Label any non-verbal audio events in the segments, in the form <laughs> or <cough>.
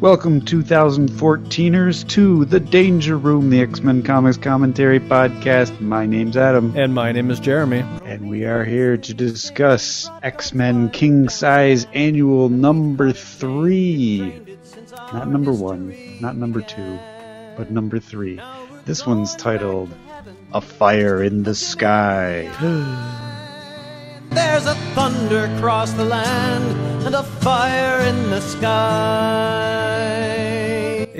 Welcome, 2014ers, to the Danger Room, the X Men Comics Commentary Podcast. My name's Adam. And my name is Jeremy. And we are here to discuss X Men King Size Annual number three. Not number one, not number two, but number three. This one's titled A Fire in the Sky. There's a thunder across the land and a fire in the sky.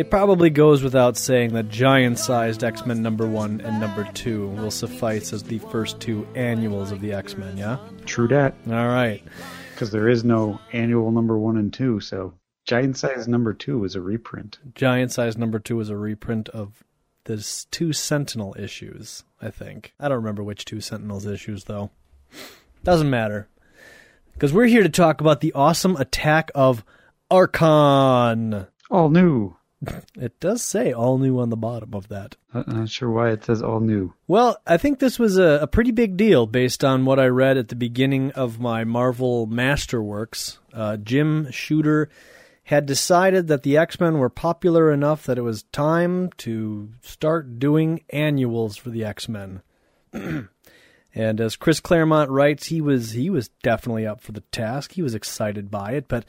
It probably goes without saying that giant sized X Men number one and number two will suffice as the first two annuals of the X Men, yeah? True that. All right. Because there is no annual number one and two, so giant size number two is a reprint. Giant size number two is a reprint of the two Sentinel issues, I think. I don't remember which two Sentinels issues, though. Doesn't matter. Because we're here to talk about the awesome attack of Archon. All new. <laughs> It does say all new on the bottom of that. I'm not sure why it says all new. Well, I think this was a, a pretty big deal based on what I read at the beginning of my Marvel Masterworks. Uh, Jim Shooter had decided that the X Men were popular enough that it was time to start doing annuals for the X Men. <clears throat> And as Chris Claremont writes, he was he was definitely up for the task. He was excited by it, but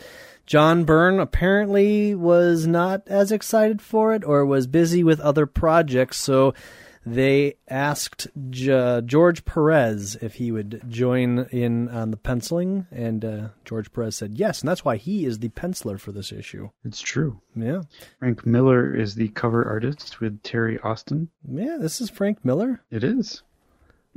John Byrne apparently was not as excited for it or was busy with other projects, so they asked J- George Perez if he would join in on the penciling, and uh, George Perez said yes, and that's why he is the penciler for this issue. It's true. Yeah. Frank Miller is the cover artist with Terry Austin. Yeah, this is Frank Miller. It is.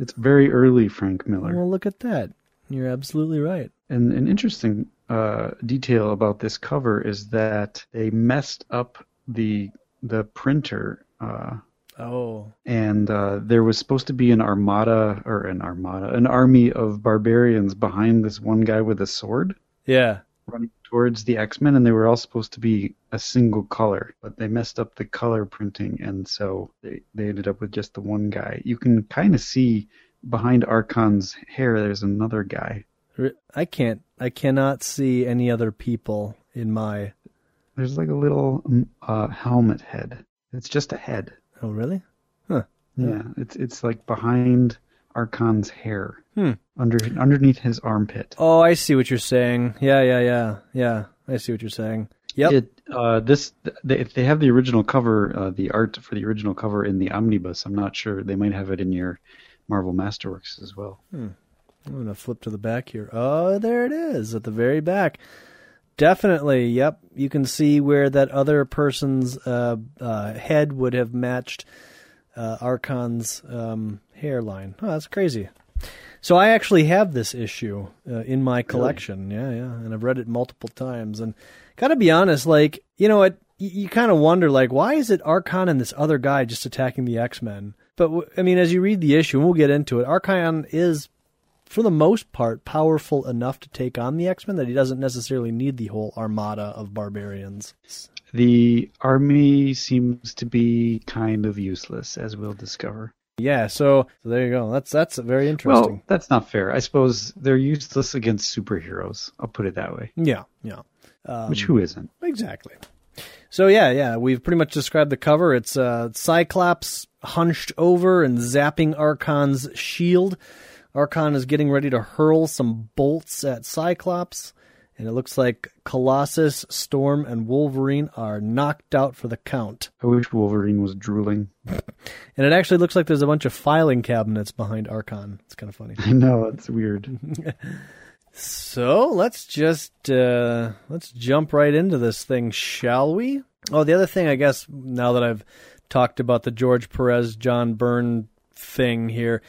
It's very early Frank Miller. Well, look at that. You're absolutely right. And an interesting uh, detail about this cover is that they messed up the the printer. Uh, oh. And uh, there was supposed to be an armada or an armada, an army of barbarians behind this one guy with a sword. Yeah. Running towards the X Men, and they were all supposed to be a single color, but they messed up the color printing, and so they, they ended up with just the one guy. You can kind of see behind Archon's hair, there's another guy. I can't, I cannot see any other people in my. There's like a little mm, uh, helmet head. It's just a head. Oh, really? Huh. Yeah, it's it's like behind Archon's hair. Hmm. Under underneath his armpit. Oh, I see what you're saying. Yeah, yeah, yeah, yeah. I see what you're saying. Yep. It, uh, this they, they have the original cover, uh, the art for the original cover in the omnibus. I'm not sure. They might have it in your Marvel Masterworks as well. Hmm. I'm gonna flip to the back here. Oh, there it is at the very back. Definitely. Yep. You can see where that other person's uh, uh, head would have matched uh, Archon's um, hairline. Oh, that's crazy. So I actually have this issue uh, in my collection. Really? Yeah, yeah, and I've read it multiple times. And gotta be honest, like you know, what you, you kind of wonder, like, why is it Archon and this other guy just attacking the X Men? But I mean, as you read the issue, and we'll get into it, Archon is, for the most part, powerful enough to take on the X Men that he doesn't necessarily need the whole armada of barbarians. The army seems to be kind of useless, as we'll discover. Yeah, so, so there you go. That's that's very interesting. Well, that's not fair. I suppose they're useless against superheroes. I'll put it that way. Yeah, yeah. Um, Which who isn't? Exactly. So yeah, yeah, we've pretty much described the cover. It's uh, Cyclops hunched over and zapping Archon's shield. Archon is getting ready to hurl some bolts at Cyclops and it looks like Colossus, Storm, and Wolverine are knocked out for the count. I wish Wolverine was drooling. <laughs> and it actually looks like there's a bunch of filing cabinets behind Archon. It's kind of funny. I know it's weird. <laughs> so let's just uh, let's jump right into this thing, shall we? Oh, the other thing, I guess, now that I've talked about the George Perez, John Byrne thing here.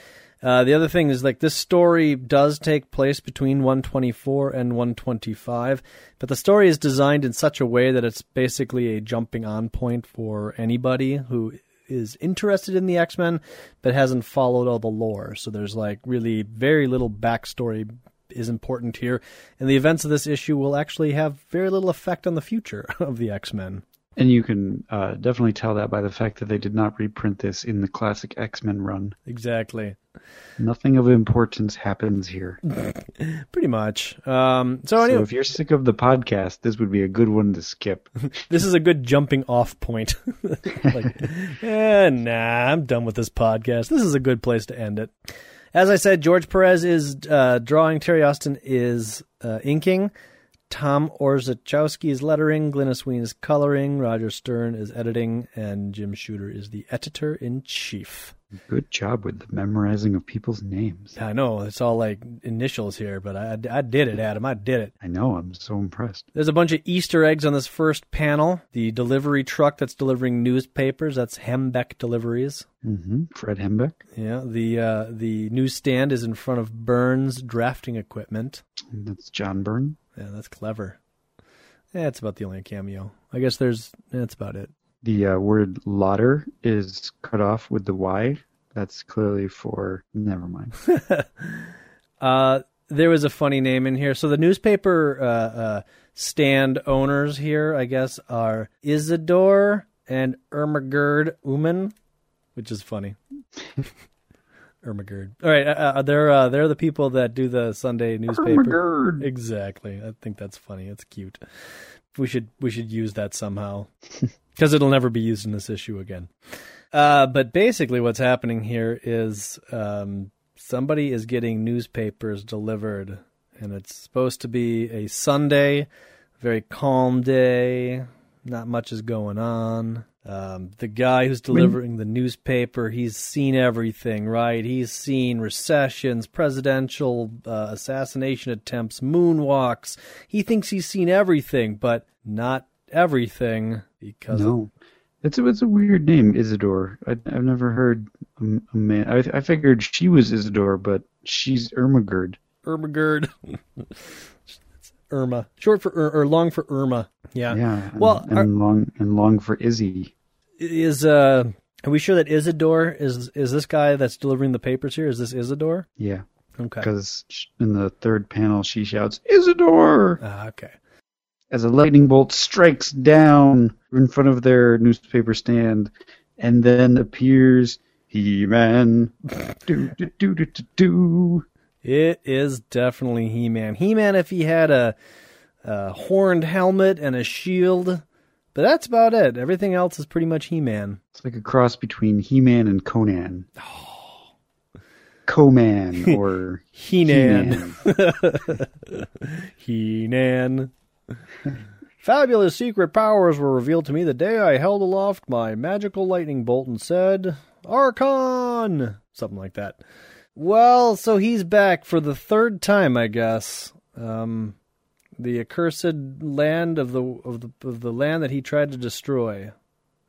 Uh, the other thing is like this story does take place between 124 and 125, but the story is designed in such a way that it's basically a jumping on point for anybody who is interested in the X Men but hasn't followed all the lore. So there's like really very little backstory is important here, and the events of this issue will actually have very little effect on the future <laughs> of the X Men. And you can uh, definitely tell that by the fact that they did not reprint this in the classic X Men run. Exactly. Nothing of importance happens here. <laughs> Pretty much. Um, so So if you're sick of the podcast, this would be a good one to skip. <laughs> this is a good jumping off point. <laughs> like, eh, nah, I'm done with this podcast. This is a good place to end it. As I said, George Perez is uh, drawing. Terry Austin is uh, inking. Tom Orzechowski is lettering. Glynis Wein is coloring. Roger Stern is editing, and Jim Shooter is the editor in chief. Good job with the memorizing of people's names. I know it's all like initials here, but I, I did it, Adam. I did it. I know, I'm so impressed. There's a bunch of Easter eggs on this first panel. The delivery truck that's delivering newspapers, that's Hembeck Deliveries. hmm Fred Hembeck. Yeah, the uh, the newsstand is in front of Burns Drafting Equipment. That's John Byrne. Yeah, that's clever. Yeah, that's about the only cameo. I guess there's that's about it. The uh, word lauder is cut off with the Y. That's clearly for. Never mind. <laughs> Uh, there was a funny name in here. So the newspaper uh, uh, stand owners here, I guess, are Isidore and Ermagerd Uman, which is funny. <laughs> Ermagerd. All right, uh, uh, they're uh, they're the people that do the Sunday newspaper. Ermagerd. Exactly. I think that's funny. It's cute. We should we should use that somehow <laughs> because it'll never be used in this issue again. Uh, but basically, what's happening here is um, somebody is getting newspapers delivered, and it's supposed to be a Sunday, very calm day. Not much is going on. Um, the guy who's delivering the newspaper, he's seen everything, right? He's seen recessions, presidential uh, assassination attempts, moonwalks. He thinks he's seen everything, but not everything because No. It's a, it's a weird name, Isidore. I, I've never heard a, a man. I, I figured she was Isidore, but she's Ermagerd. Ermagerd. <laughs> Irma, short for Ir- or long for Irma. Yeah. Yeah. And, Well, and are- long and long for Izzy. Is uh, are we sure that Isidore is is this guy that's delivering the papers here? Is this Isidore? Yeah, Okay. because in the third panel she shouts Isidore Ah, okay. as a lightning bolt strikes down in front of their newspaper stand, and then appears He-Man. <laughs> do do do do do do. It is definitely He Man. He Man, if he had a, a horned helmet and a shield, but that's about it. Everything else is pretty much He Man. It's like a cross between He-Man and Conan. Co-Man <laughs> or He Nan. He-Man. <laughs> He Nan. Fabulous secret powers were revealed to me the day I held aloft my magical lightning bolt and said, Archon! Something like that. Well, so he's back for the third time, I guess. Um, the accursed land of the of the of the land that he tried to destroy,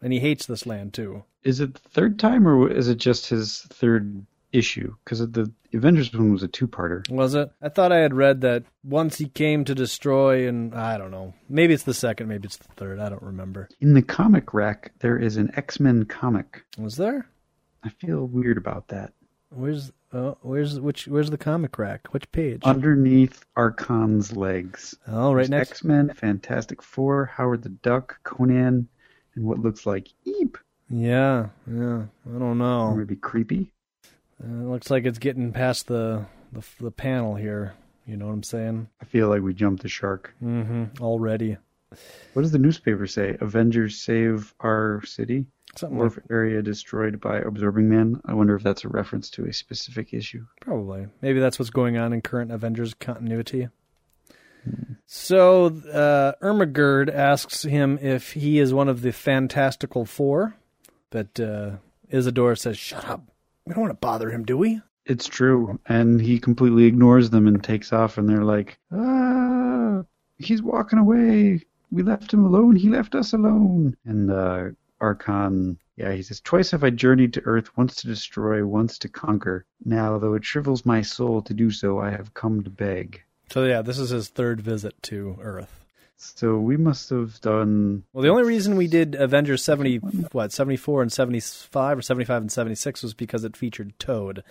and he hates this land too. Is it the third time or is it just his third issue? Because the Avengers one was a two-parter. Was it? I thought I had read that once he came to destroy, and I don't know. Maybe it's the second, maybe it's the third. I don't remember. In the comic rack, there is an X-Men comic. Was there? I feel weird about that. Where's oh, where's which where's the comic rack? Which page? Underneath Archon's legs. oh, right next. X-Men, Fantastic Four, Howard the Duck, Conan, and what looks like Eep. Yeah, yeah. I don't know. maybe creepy. Uh, it looks like it's getting past the, the the panel here. You know what I'm saying? I feel like we jumped the shark. Mm-hmm. Already. What does the newspaper say? Avengers save our city? Something like area destroyed by Absorbing Man. I wonder if that's a reference to a specific issue. Probably. Maybe that's what's going on in current Avengers continuity. So, uh, Ermagerd asks him if he is one of the Fantastical Four, but uh, Isadora says, "Shut up. We don't want to bother him, do we?" It's true. And he completely ignores them and takes off, and they're like, ah, he's walking away. We left him alone. He left us alone. And uh, Archon, yeah, he says, Twice have I journeyed to Earth, once to destroy, once to conquer. Now, though it shrivels my soul to do so, I have come to beg. So yeah, this is his third visit to Earth. So we must have done. Well, the only reason we did Avengers 70 what, 74 and 75 or 75 and 76 was because it featured Toad.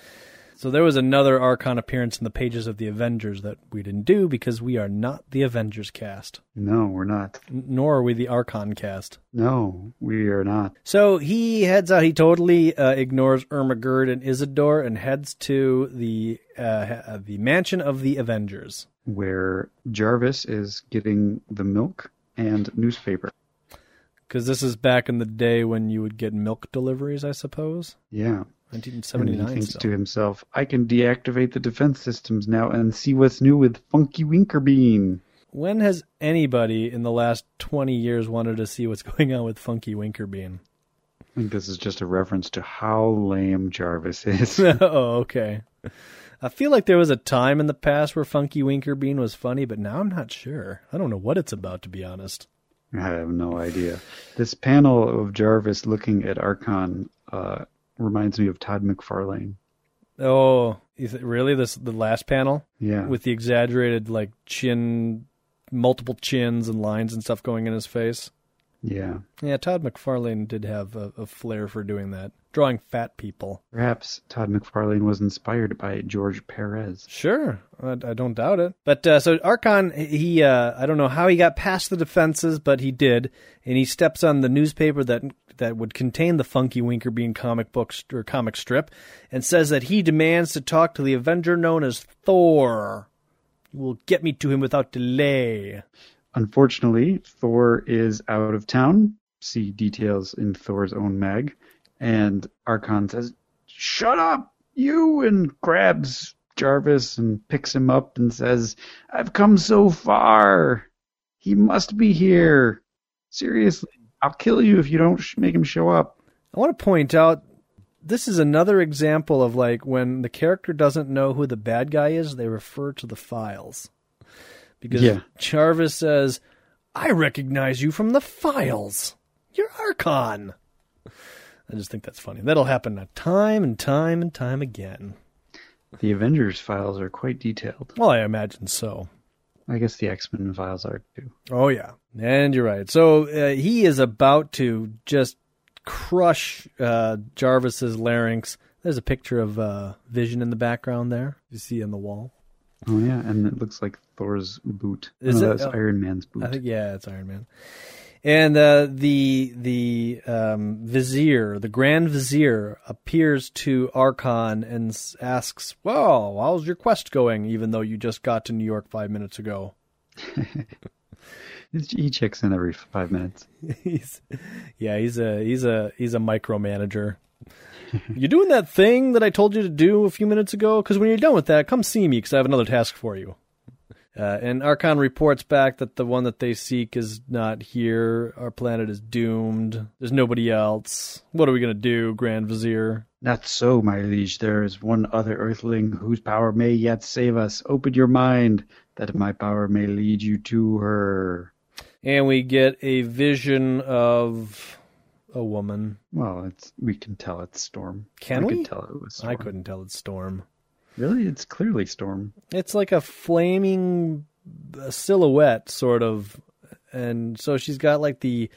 So there was another Archon appearance in the pages of the Avengers that we didn't do because we are not the Avengers cast, No, we're not. Nor are we the Archon cast. No, we are not. So he heads out. He totally uh, ignores Ermagerd and Isidore and heads to the uh, ha- the mansion of the Avengers. Where Jarvis is getting the milk and newspaper. Because this is back in the day when you would get milk deliveries, I suppose. Yeah. And 1979. he thinks to himself, I can deactivate the defense systems now and see what's new with Funky Winkerbean. When has anybody in the last 20 years wanted to see what's going on with Funky Winkerbean? I think this is just a reference to how lame Jarvis is. <laughs> oh, okay. I feel like there was a time in the past where Funky Winkerbean was funny, but now I'm not sure. I don't know what it's about, to be honest. I have no idea. This panel of Jarvis looking at Archon uh, reminds me of Todd McFarlane. Oh, is it really this the last panel Yeah. with the exaggerated like chin, multiple chins and lines and stuff going in his face? yeah. Yeah, Todd McFarlane did have a, a flair for doing that, drawing fat people. Perhaps Todd McFarlane was inspired by George Perez. Sure, I, I don't doubt it. But uh, so Archon, he uh, I don't know how he got past the defenses, but he did, and he steps on the newspaper that that would contain the Funky Winkerbean comic books or comic strip, and says that he demands to talk to the Avenger known as Thor. You will get me to him without delay. Unfortunately, Thor is out of town. See details in Thor's own mag. And Archon says, Shut up, you! And grabs Jarvis and picks him up and says, I've come so far. He must be here. Seriously, I'll kill you if you don't sh- make him show up. I want to point out this is another example of like when the character doesn't know who the bad guy is, they refer to the files. Because Yeah. Jarvis says, I recognize you from the files. You're Archon. I just think that's funny. That'll happen time and time and time again. The Avengers files are quite detailed. Well, I imagine so. I guess the X Men files are too. Oh yeah, and you're right. So uh, he is about to just crush uh, Jarvis's larynx. There's a picture of uh, Vision in the background there. You see on the wall. Oh yeah, and it looks like Thor's boot. Is no, it? that's Oh. Iron Man's boot. I think yeah, it's Iron Man. And uh, the the um, vizier, the Grand Vizier, appears to Archon and asks, "Well, how's your quest going? Even though you just got to New York five minutes ago." <laughs> he checks in every five minutes. <laughs> he's yeah he's a he's a he's a micromanager <laughs> you doing that thing that i told you to do a few minutes ago because when you're done with that come see me because i have another task for you uh, and archon reports back that the one that they seek is not here our planet is doomed there's nobody else what are we going to do grand vizier Not so, my liege. There is one other earthling whose power may yet save us. Open your mind, that my power may lead you to her. And we get a vision of a woman Well, it's we can tell it's Storm. Can I we? could tell it was Storm. i couldn't tell it's storm Really, it's clearly Storm. It's like a flaming silhouette, sort of, and so she's got like the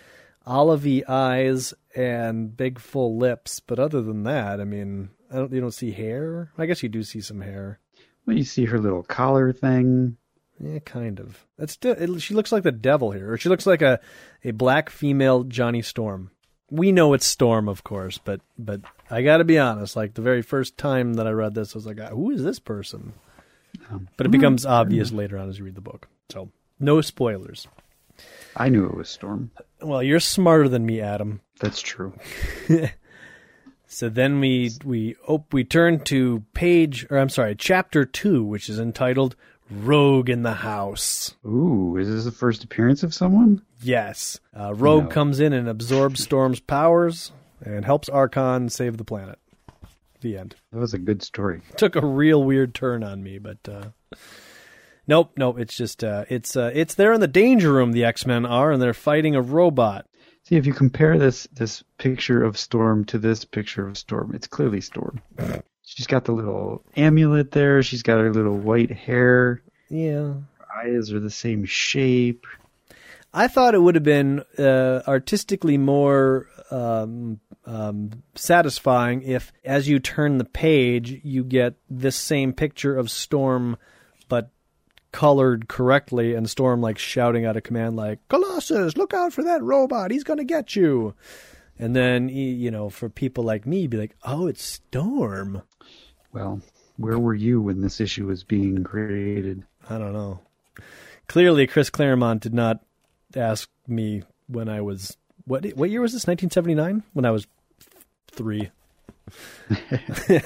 olivey eyes and big full lips. But other than that, I mean, I don't, you don't see hair. I guess you do see some hair. Well, you see her little collar thing. Yeah, kind of. That's still. It, she looks like the devil here, or she looks like a a black female Johnny Storm. We know it's Storm, of course, but but I got to be honest. Like the very first time that I read this, I was like, "Who is this person?" Um, But it becomes obvious later on as you read the book. So no spoilers. I knew it was Storm. Well, you're smarter than me, Adam. That's true. <laughs> So then we we op- we turn to page, or I'm sorry, chapter two, which is entitled "Rogue in the House." Ooh, is this the first appearance of someone? Yes, uh, Rogue No. comes in and absorbs Storm's powers and helps Archon save the planet. The end. That was a good story. Took a real weird turn on me, but uh, nope, nope. It's just uh, it's uh, it's there in the danger room. The X Men are, and they're fighting a robot. See, if you compare this this picture of Storm to this picture of Storm, it's clearly Storm. She's got the little amulet there. She's got her little white hair. Yeah, Her eyes are the same shape. I thought it would have been uh, artistically more um, um, satisfying if, as you turn the page, you get this same picture of Storm, but colored correctly, and Storm like shouting out a command like "Colossus, look out for that robot! He's gonna get you!" And then you know, for people like me, be like, "Oh, it's Storm." Well, where were you when this issue was being created? I don't know. Clearly, Chris Claremont did not ask me when I was what what year was this? 1979 when I was 3. I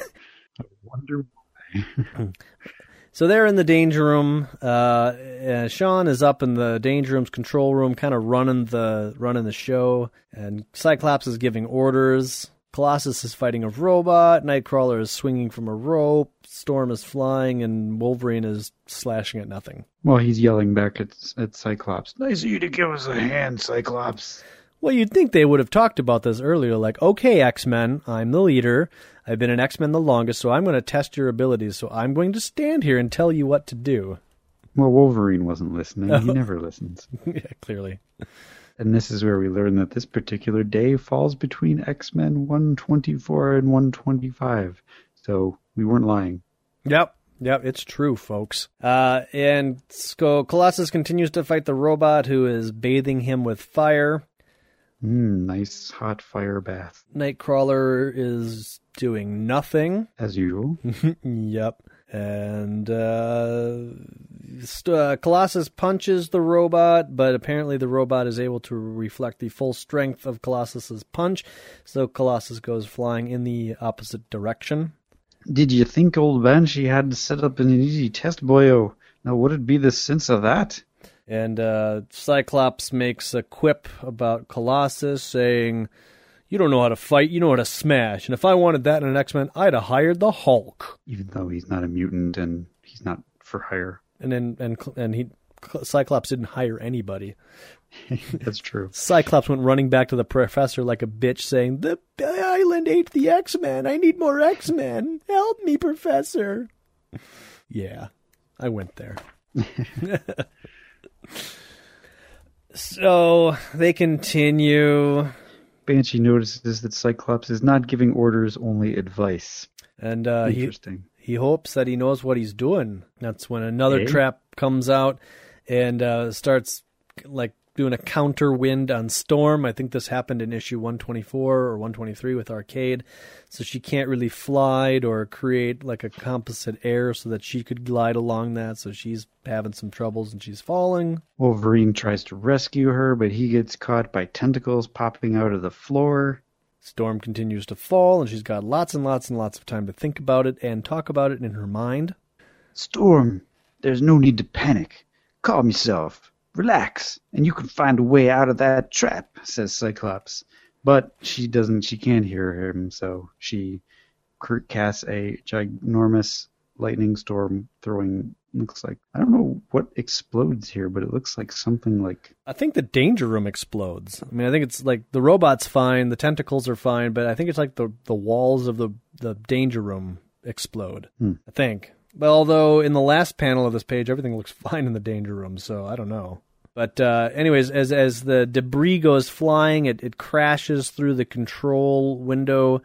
<laughs> wonder why. <laughs> So they're in the danger room. Uh, uh, Sean is up in the danger room's control room, kind of running the running the show, and Cyclops is giving orders. Colossus is fighting a robot. Nightcrawler is swinging from a rope. Storm is flying, and Wolverine is slashing at nothing. Well, he's yelling back at, at Cyclops. Nice of you to give us a hand, Cyclops. Well, you'd think they would have talked about this earlier, like, okay, X Men, I'm the leader. I've been an X Men the longest, so I'm going to test your abilities. So I'm going to stand here and tell you what to do. Well, Wolverine wasn't listening. He <laughs> never listens. yeah, clearly. And this is where we learn that this particular day falls between X Men 124 and 125. So we weren't lying. Yep. Yep, it's true, folks. Uh, and so Colossus continues to fight the robot who is bathing him with fire. Mm, nice hot fire bath. Nightcrawler is doing nothing. As usual. <laughs> yep. And uh, st- uh, Colossus punches the robot, but apparently the robot is able to reflect the full strength of Colossus's punch, so Colossus goes flying in the opposite direction. Did you think old Banshee had set up an easy test, boyo? Now, what'd be the sense of that? And uh, Cyclops makes a quip about Colossus, saying, You don't know how to fight, you know how to smash. And if I wanted that in an X Men, I'd have hired the Hulk. Even though he's not a mutant and he's not for hire. And then, and, and he, Cyclops didn't hire anybody. <laughs> That's true. Cyclops went running back to the professor like a bitch, saying, The island ate the X Men. I need more X Men. Help me, Professor. yeah, I went there. <laughs> <laughs> so they continue. Banshee notices that Cyclops is not giving orders, only advice. And uh, he, Interesting. he hopes that he knows what he's doing. That's when another Okay. trap comes out and uh, starts like doing a counter wind on Storm. I think this happened in issue 124 or 123 with Arcade. So she can't really fly or create like a composite air so that she could glide along that. So she's having some troubles and she's falling. Wolverine tries to rescue her, but he gets caught by tentacles popping out of the floor. Storm continues to fall and she's got lots and lots and lots of time to think about it and talk about it in her mind. Storm, there's no need to panic. Calm yourself. Relax, and you can find a way out of that trap, says Cyclops. But she doesn't, she can't hear him, so she casts a ginormous lightning storm throwing, looks like, I don't know what explodes here, but it looks like something like, I think the danger room explodes. I mean, I think it's like the robot's fine, the tentacles are fine, but I think it's like the the walls of the the danger room explode. Hmm. I think. But although in the last panel of this page, everything looks <laughs> fine in the danger room, so I don't know. But uh, anyways, as as the debris goes flying, it, it crashes through the control window,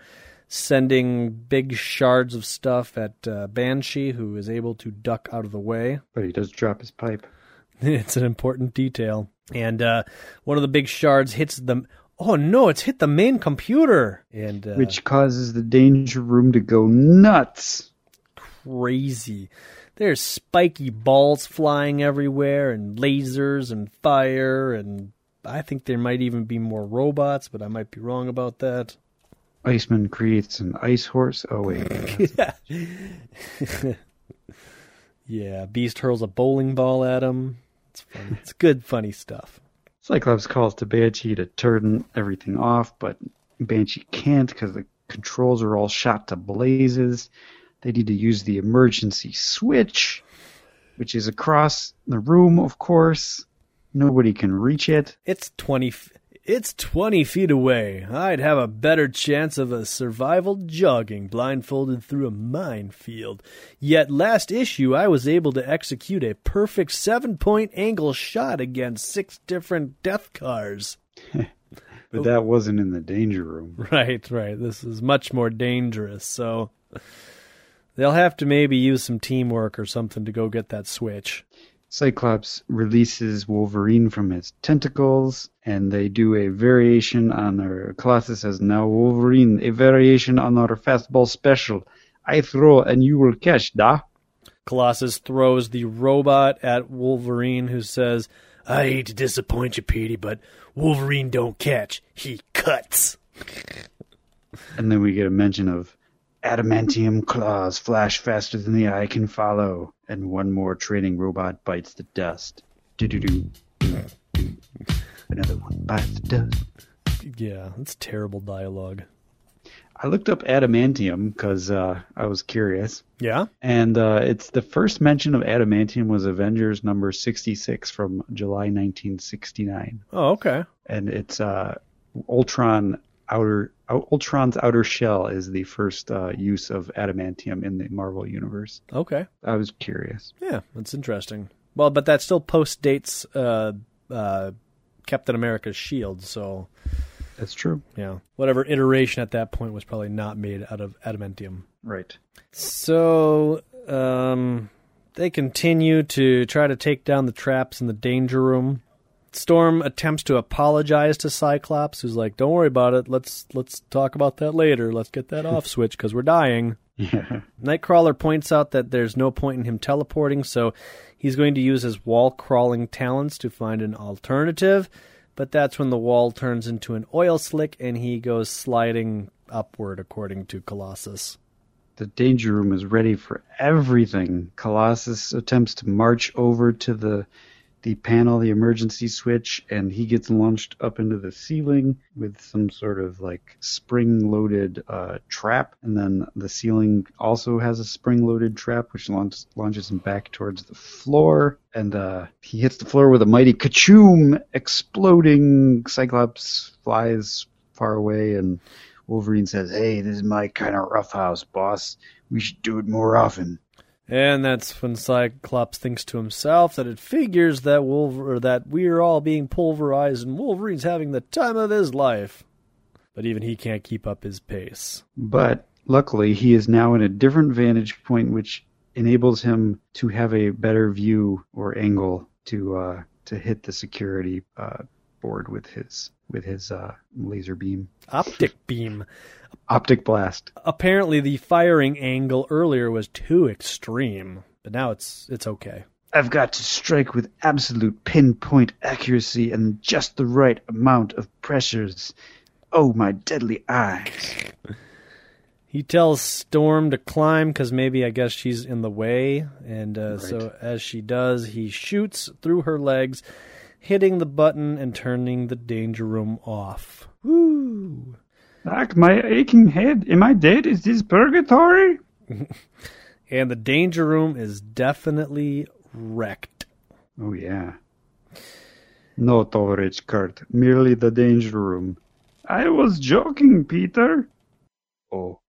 sending big shards of stuff at uh, Banshee, who is able to duck out of the way. <laughs> but he does drop his pipe. it's an important detail. And uh, one of the big shards hits the. Oh no! It's hit the main computer, and uh, Which causes the danger room to go nuts. Crazy. There's spiky balls flying everywhere, and lasers and fire, and I think there might even be more robots, but I might be wrong about that. Iceman creates an ice horse. Oh, wait. <laughs> <laughs> Yeah, Beast hurls a bowling ball at him. It's funny. It's good, funny stuff. Cyclops calls to Banshee to turn everything off, but Banshee can't because the controls are all shot to blazes. They need to use the emergency switch, which is across the room, of course. Nobody can reach it. It's twenty. f- It's twenty feet away. I'd have a better chance of a survival jogging blindfolded through a minefield. Yet last issue, I was able to execute a perfect seven-point angle shot against six different death cars. <laughs> But that wasn't in the danger room. Right, right. This is much more dangerous. So they'll have to maybe use some teamwork or something to go get that switch. Cyclops releases Wolverine from his tentacles, and they do a variation on our. Colossus says, Now, Wolverine, a variation on our fastball special. I throw and you will catch, da? Colossus throws the robot at Wolverine, who says, I hate to disappoint you, Petey, but Wolverine don't catch. He cuts. And then we get a mention of adamantium claws flash faster than the eye can follow, and one more training robot bites the dust. Do do do. Another one bites the dust. Yeah, that's terrible dialogue. I looked up adamantium because uh, I was curious, Yeah? and uh, it's the first mention of adamantium was Avengers number sixty-six from July nineteen sixty-nine, Oh, okay. and it's uh, Ultron outer Ultron's outer shell is the first uh, use of adamantium in the Marvel universe. Okay. I was curious. Yeah, that's interesting. Well, but that still post dates uh, uh, Captain America's shield, so That's true. yeah, whatever iteration at that point was probably not made out of adamantium. Right. So um, they continue to try to take down the traps in the danger room. Storm attempts to apologize to Cyclops, who's like, "Don't worry about it. Let's let's talk about that later. Let's get that off <laughs> switch because we're dying." Yeah. <laughs> Nightcrawler points out that there's no point in him teleporting, so he's going to use his wall crawling talents to find an alternative. But that's when the wall turns into an oil slick and he goes sliding upward, according to Colossus. The danger room is ready for everything. Colossus attempts to march over to the the panel, the emergency switch, and he gets launched up into the ceiling with some sort of like spring-loaded uh, trap. And then the ceiling also has a spring-loaded trap, which launch, launches him back towards the floor. And uh, he hits the floor with a mighty kachoom, exploding. Cyclops flies far away, and Wolverine says, "Hey, this is my kind of roughhouse, boss. We should do it more often." And that's when Cyclops thinks to himself that it figures that Wolver- or that we're all being pulverized and Wolverine's having the time of his life. But even he can't keep up his pace. But luckily, he is now in a different vantage point, which enables him to have a better view or angle to uh, to hit the security uh, board with his with his uh, laser beam, Optic beam. optic blast. Apparently, the firing angle earlier was too extreme, but now it's it's okay. I've got to strike with absolute pinpoint accuracy and just the right amount of pressures. Oh, my deadly eyes! <laughs> He tells Storm to climb because maybe I guess she's in the way, and uh, so as she does, he shoots through her legs, hitting the button and turning the danger room off. Woo! Doc, my aching head. Am I dead? Is this purgatory? <laughs> And the danger room is definitely wrecked. Oh, yeah. No tovarisch, Kurt. Merely the danger room. I was joking, Peter. Oh.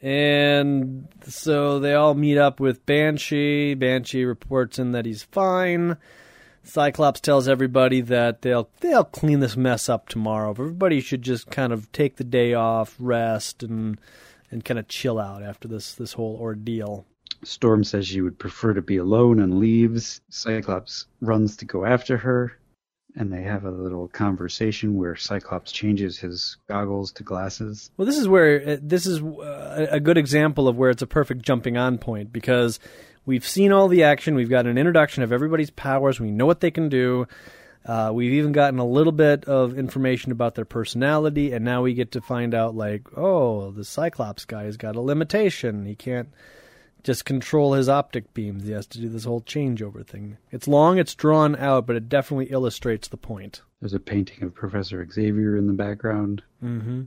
And so they all meet up with Banshee. Banshee reports in that he's fine. Cyclops tells everybody that they'll they'll clean this mess up tomorrow. Everybody should just kind of take the day off, rest, and and kind of chill out after this this whole ordeal. Storm says she would prefer to be alone and leaves. Cyclops runs to go after her, and they have a little conversation where Cyclops changes his goggles to glasses. Well, this is where uh, this is uh, a good example of where it's a perfect jumping on point because we've seen all the action. We've got an introduction of everybody's powers. We know what they can do. Uh, we've even gotten a little bit of information about their personality, and now we get to find out, like, oh, the Cyclops guy has got a limitation. He can't just control his optic beams. He has to do this whole changeover thing. It's long, it's drawn out, but it definitely illustrates the point. There's a painting of Professor Xavier in the background. hmm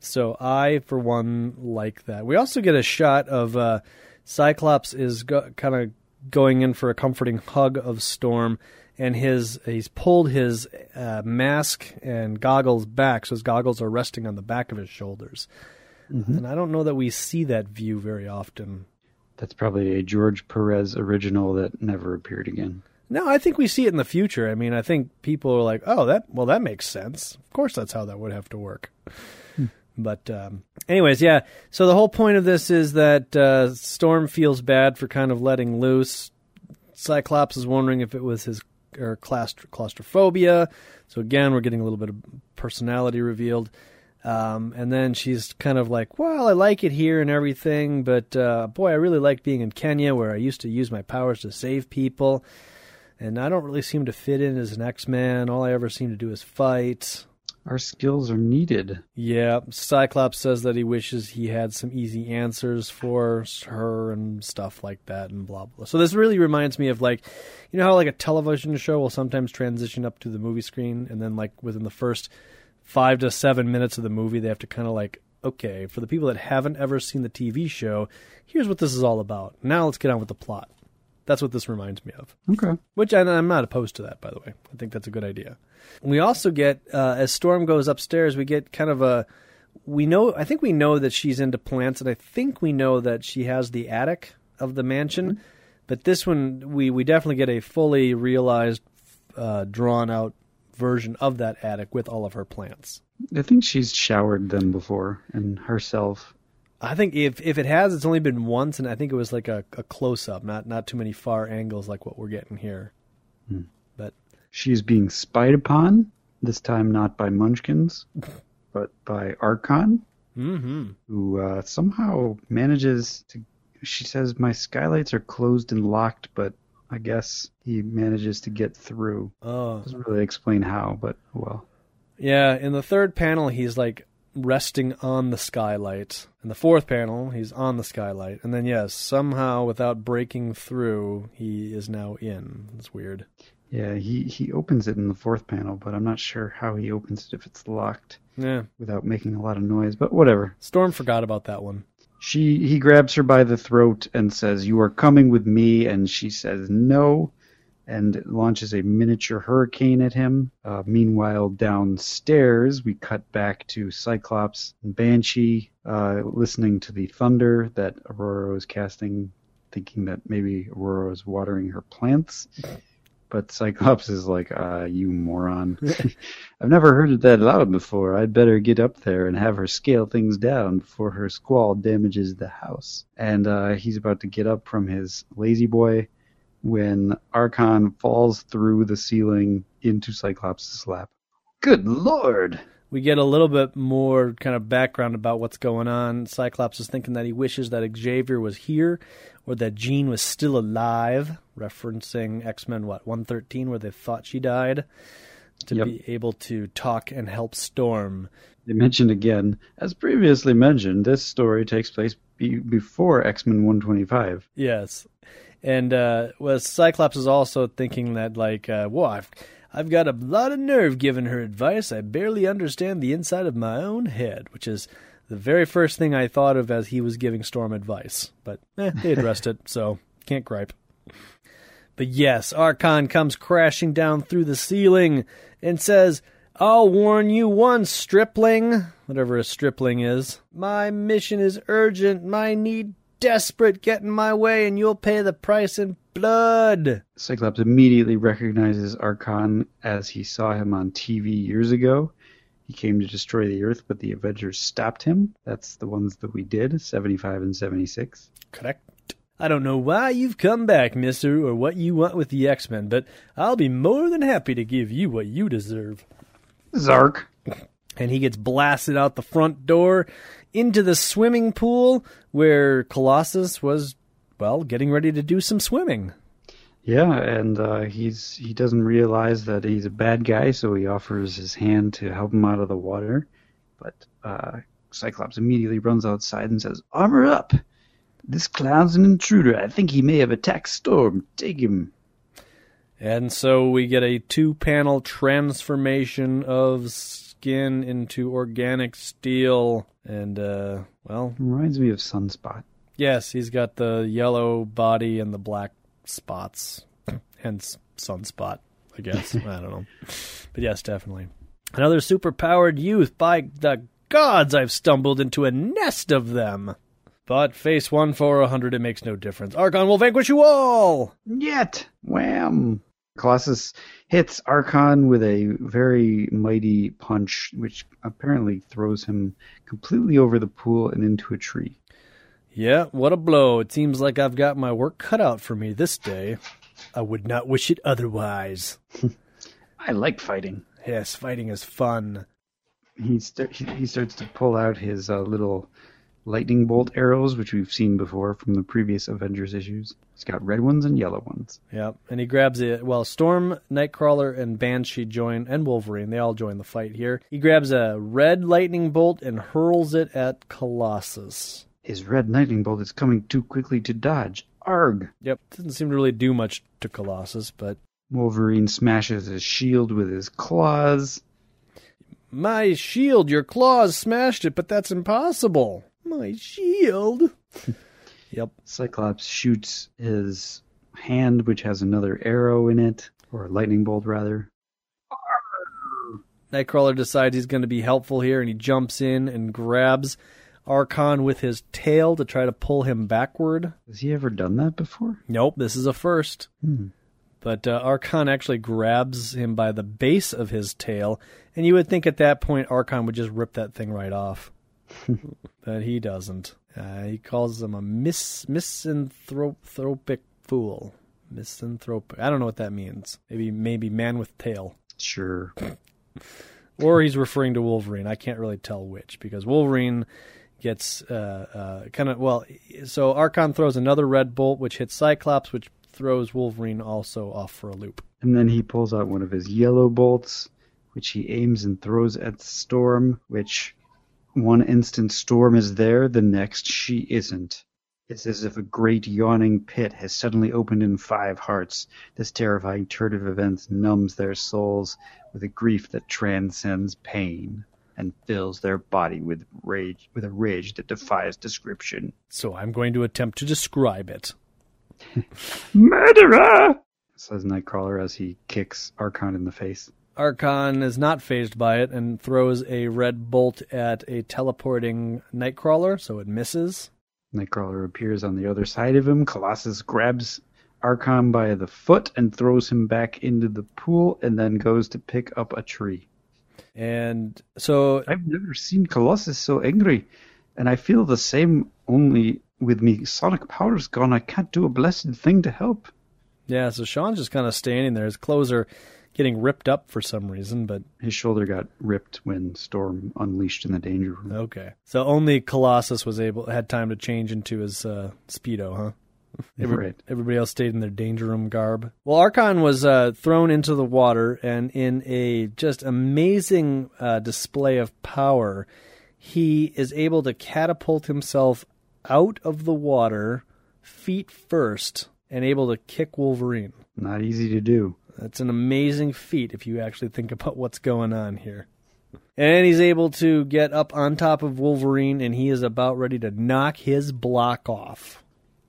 So I, for one, like that. We also get a shot of uh, Cyclops is go- kind of going in for a comforting hug of Storm, and his he's pulled his uh, mask and goggles back, so his goggles are resting on the back of his shoulders. And I don't know that we see that view very often. That's probably a George Perez original that never appeared again. No, I think we see it in the future. I mean, I think people are like, "Oh, that well, that makes sense. Of course, that's how that would have to work." But, um, anyways, yeah. So the whole point of this is that uh, Storm feels bad for kind of letting loose. Cyclops is wondering if it was his or claustr- claustrophobia. So again, we're getting a little bit of personality revealed. Um, and then she's kind of like, well, I like it here and everything, but uh, boy, I really like being in Kenya where I used to use my powers to save people. And I don't really seem to fit in as an X Man. All I ever seem to do is fight. Our skills are needed. Yeah, Cyclops says that he wishes he had some easy answers for her and stuff like that and blah blah. So this really reminds me of like you know how like a television show will sometimes transition up to the movie screen and then like within the first 5 to 7 minutes of the movie they have to kind of like okay, for the people that haven't ever seen the TV show, here's what this is all about. Now let's get on with the plot. That's what this reminds me of. Okay. Which I, I'm not opposed to that, by the way. I think that's a good idea. We also get uh, as Storm goes upstairs, we get kind of a we know. I think we know that she's into plants, and I think we know that she has the attic of the mansion. But this one, we we definitely get a fully realized, uh, drawn out version of that attic with all of her plants. I think she's showered them before and herself. I think if if it has, it's only been once, and I think it was like a, a close up, not not too many far angles like what we're getting here. But She's being spied upon, this time not by Munchkins, <laughs> but by Archon, mm-hmm. who uh, somehow manages to. She says, My skylights are closed and locked, but I guess he manages to get through. oh Doesn't really explain how, but well. Yeah, in the third panel, he's like resting on the skylight. In the fourth panel, he's on the skylight. And then, yes, somehow without breaking through, he is now in. It's weird. Yeah, he, he opens it in the fourth panel, but I'm not sure how he opens it if it's locked Yeah. without making a lot of noise, but whatever. Storm forgot about that one. She he grabs her by the throat and says, "You are coming with me," and she says no, and launches a miniature hurricane at him. Uh, meanwhile, downstairs we cut back to Cyclops and Banshee uh, listening to the thunder that Ororo was casting, thinking that maybe Ororo was watering her plants. <laughs> But Cyclops is like, uh, you moron. <laughs> I've never heard it that loud before. I'd better get up there and have her scale things down before her squall damages the house. And uh, he's about to get up from his lazy boy when Archon falls through the ceiling into Cyclops' lap. Good lord! We get a little bit more kind of background about what's going on. Cyclops is thinking that he wishes that Xavier was here or that Jean was still alive, referencing X Men, what, 113, where they thought she died, to Yep. be able to talk and help Storm. They mentioned again, as previously mentioned, this story takes place be- before X Men 125. Yes. And uh well Cyclops is also thinking that like uh well I've I've got a lot of nerve giving her advice. I barely understand the inside of my own head, which is the very first thing I thought of as he was giving Storm advice. But eh, they addressed it, so can't gripe. But yes, Archon comes crashing down through the ceiling and says, I'll warn you once, stripling, whatever a stripling is. My mission is urgent. My need desperate. Get in my way, and you'll pay the price in blood. Cyclops immediately recognizes Archon as he saw him on TV years ago. He came to destroy the Earth, but the Avengers stopped him. That's the ones that we did, 75 and 76. Correct. I don't know why you've come back, mister, or what you want with the X Men, but I'll be more than happy to give you what you deserve. Zark! and he gets blasted out the front door into the swimming pool where Colossus was, well, getting ready to do some swimming. Yeah, and uh, he's he doesn't realize that he's a bad guy, so he offers his hand to help him out of the water. But uh, Cyclops immediately runs outside and says, "Armor up! This clown's an intruder. I think he may have attacked Storm. Take him." And so we get a two panel transformation of skin into organic steel. And, uh, well, Reminds me of Sunspot. yes, he's got the yellow body and the black spots. Hence, sunspot, I guess. <laughs> I don't know. But yes, definitely. Another superpowered youth. By the gods, I've stumbled into a nest of them. But face one for a hundred, it makes no difference. Archon will vanquish you all! Yet! Wham! Colossus hits Archon with a very mighty punch, which apparently throws him completely over the pool and into a tree. Yeah, what a blow. It seems like I've got my work cut out for me this day. I would not wish it otherwise. <laughs> I like fighting. Yes, fighting is fun. He, st- he starts to pull out his uh, little lightning bolt arrows, which we've seen before from the previous Avengers issues. He's got red ones and yellow ones. Yep, and he grabs it. Well, Storm, Nightcrawler, and Banshee join, and Wolverine. They all join the fight here. He grabs a red lightning bolt and hurls it at Colossus. His red lightning bolt is coming too quickly to dodge. Arg! Yep, doesn't seem to really do much to Colossus, but Wolverine smashes his shield with his claws. my shield, your claws smashed it, but that's impossible. My shield. <laughs> yep. Cyclops shoots his hand, which has another arrow in it, or a lightning bolt rather. Nightcrawler decides he's going to be helpful here, and he jumps in and grabs Arkon with his tail to try to pull him backward. Has he ever done that before? Nope, this is a first. Hmm. But uh, Arkon actually grabs him by the base of his tail, and you would think at that point Arkon would just rip that thing right off. <laughs> but he doesn't. Uh, he calls him a mis- misanthropic fool. Misanthropic. I don't know what that means. Maybe maybe man with tail. Sure. <laughs> or he's referring to Wolverine. I can't really tell which because Wolverine gets uh, uh, kind of well. So Arkon throws another red bolt, which hits Cyclops, which throws Wolverine also off for a loop. And then he pulls out one of his yellow bolts, which he aims and throws at Storm, which one instant Storm is there, the next she isn't. It's as if a great yawning pit has suddenly opened in five hearts. This terrifying turn of events numbs their souls with a grief that transcends pain and fills their body with rage with a rage that defies description. So I'm going to attempt to describe it. <laughs> Murderer! says Nightcrawler as he kicks Arkon in the face. Arkon is not phased by it and throws a red bolt at a teleporting Nightcrawler, so it misses. Nightcrawler appears on the other side of him. Colossus grabs Arkon by the foot and throws him back into the pool and then goes to pick up a tree. And so I've never seen Colossus so angry, and I feel the same only with me sonic powers gone. I can't do a blessed thing to help. Yeah, so Sean's just kind of standing there. His clothes are getting ripped up for some reason, but His shoulder got ripped when Storm unleashed in the danger room. okay. So only Colossus was able had time to change into his uh, speedo, huh? Every- Right. Everybody else stayed in their danger room garb. Well, Arkon was uh, thrown into the water, and in a just amazing uh, display of power, he is able to catapult himself out of the water, feet first, and able to kick Wolverine. Not easy to do. That's an amazing feat if you actually think about what's going on here. And he's able to get up on top of Wolverine, and he is about ready to knock his block off.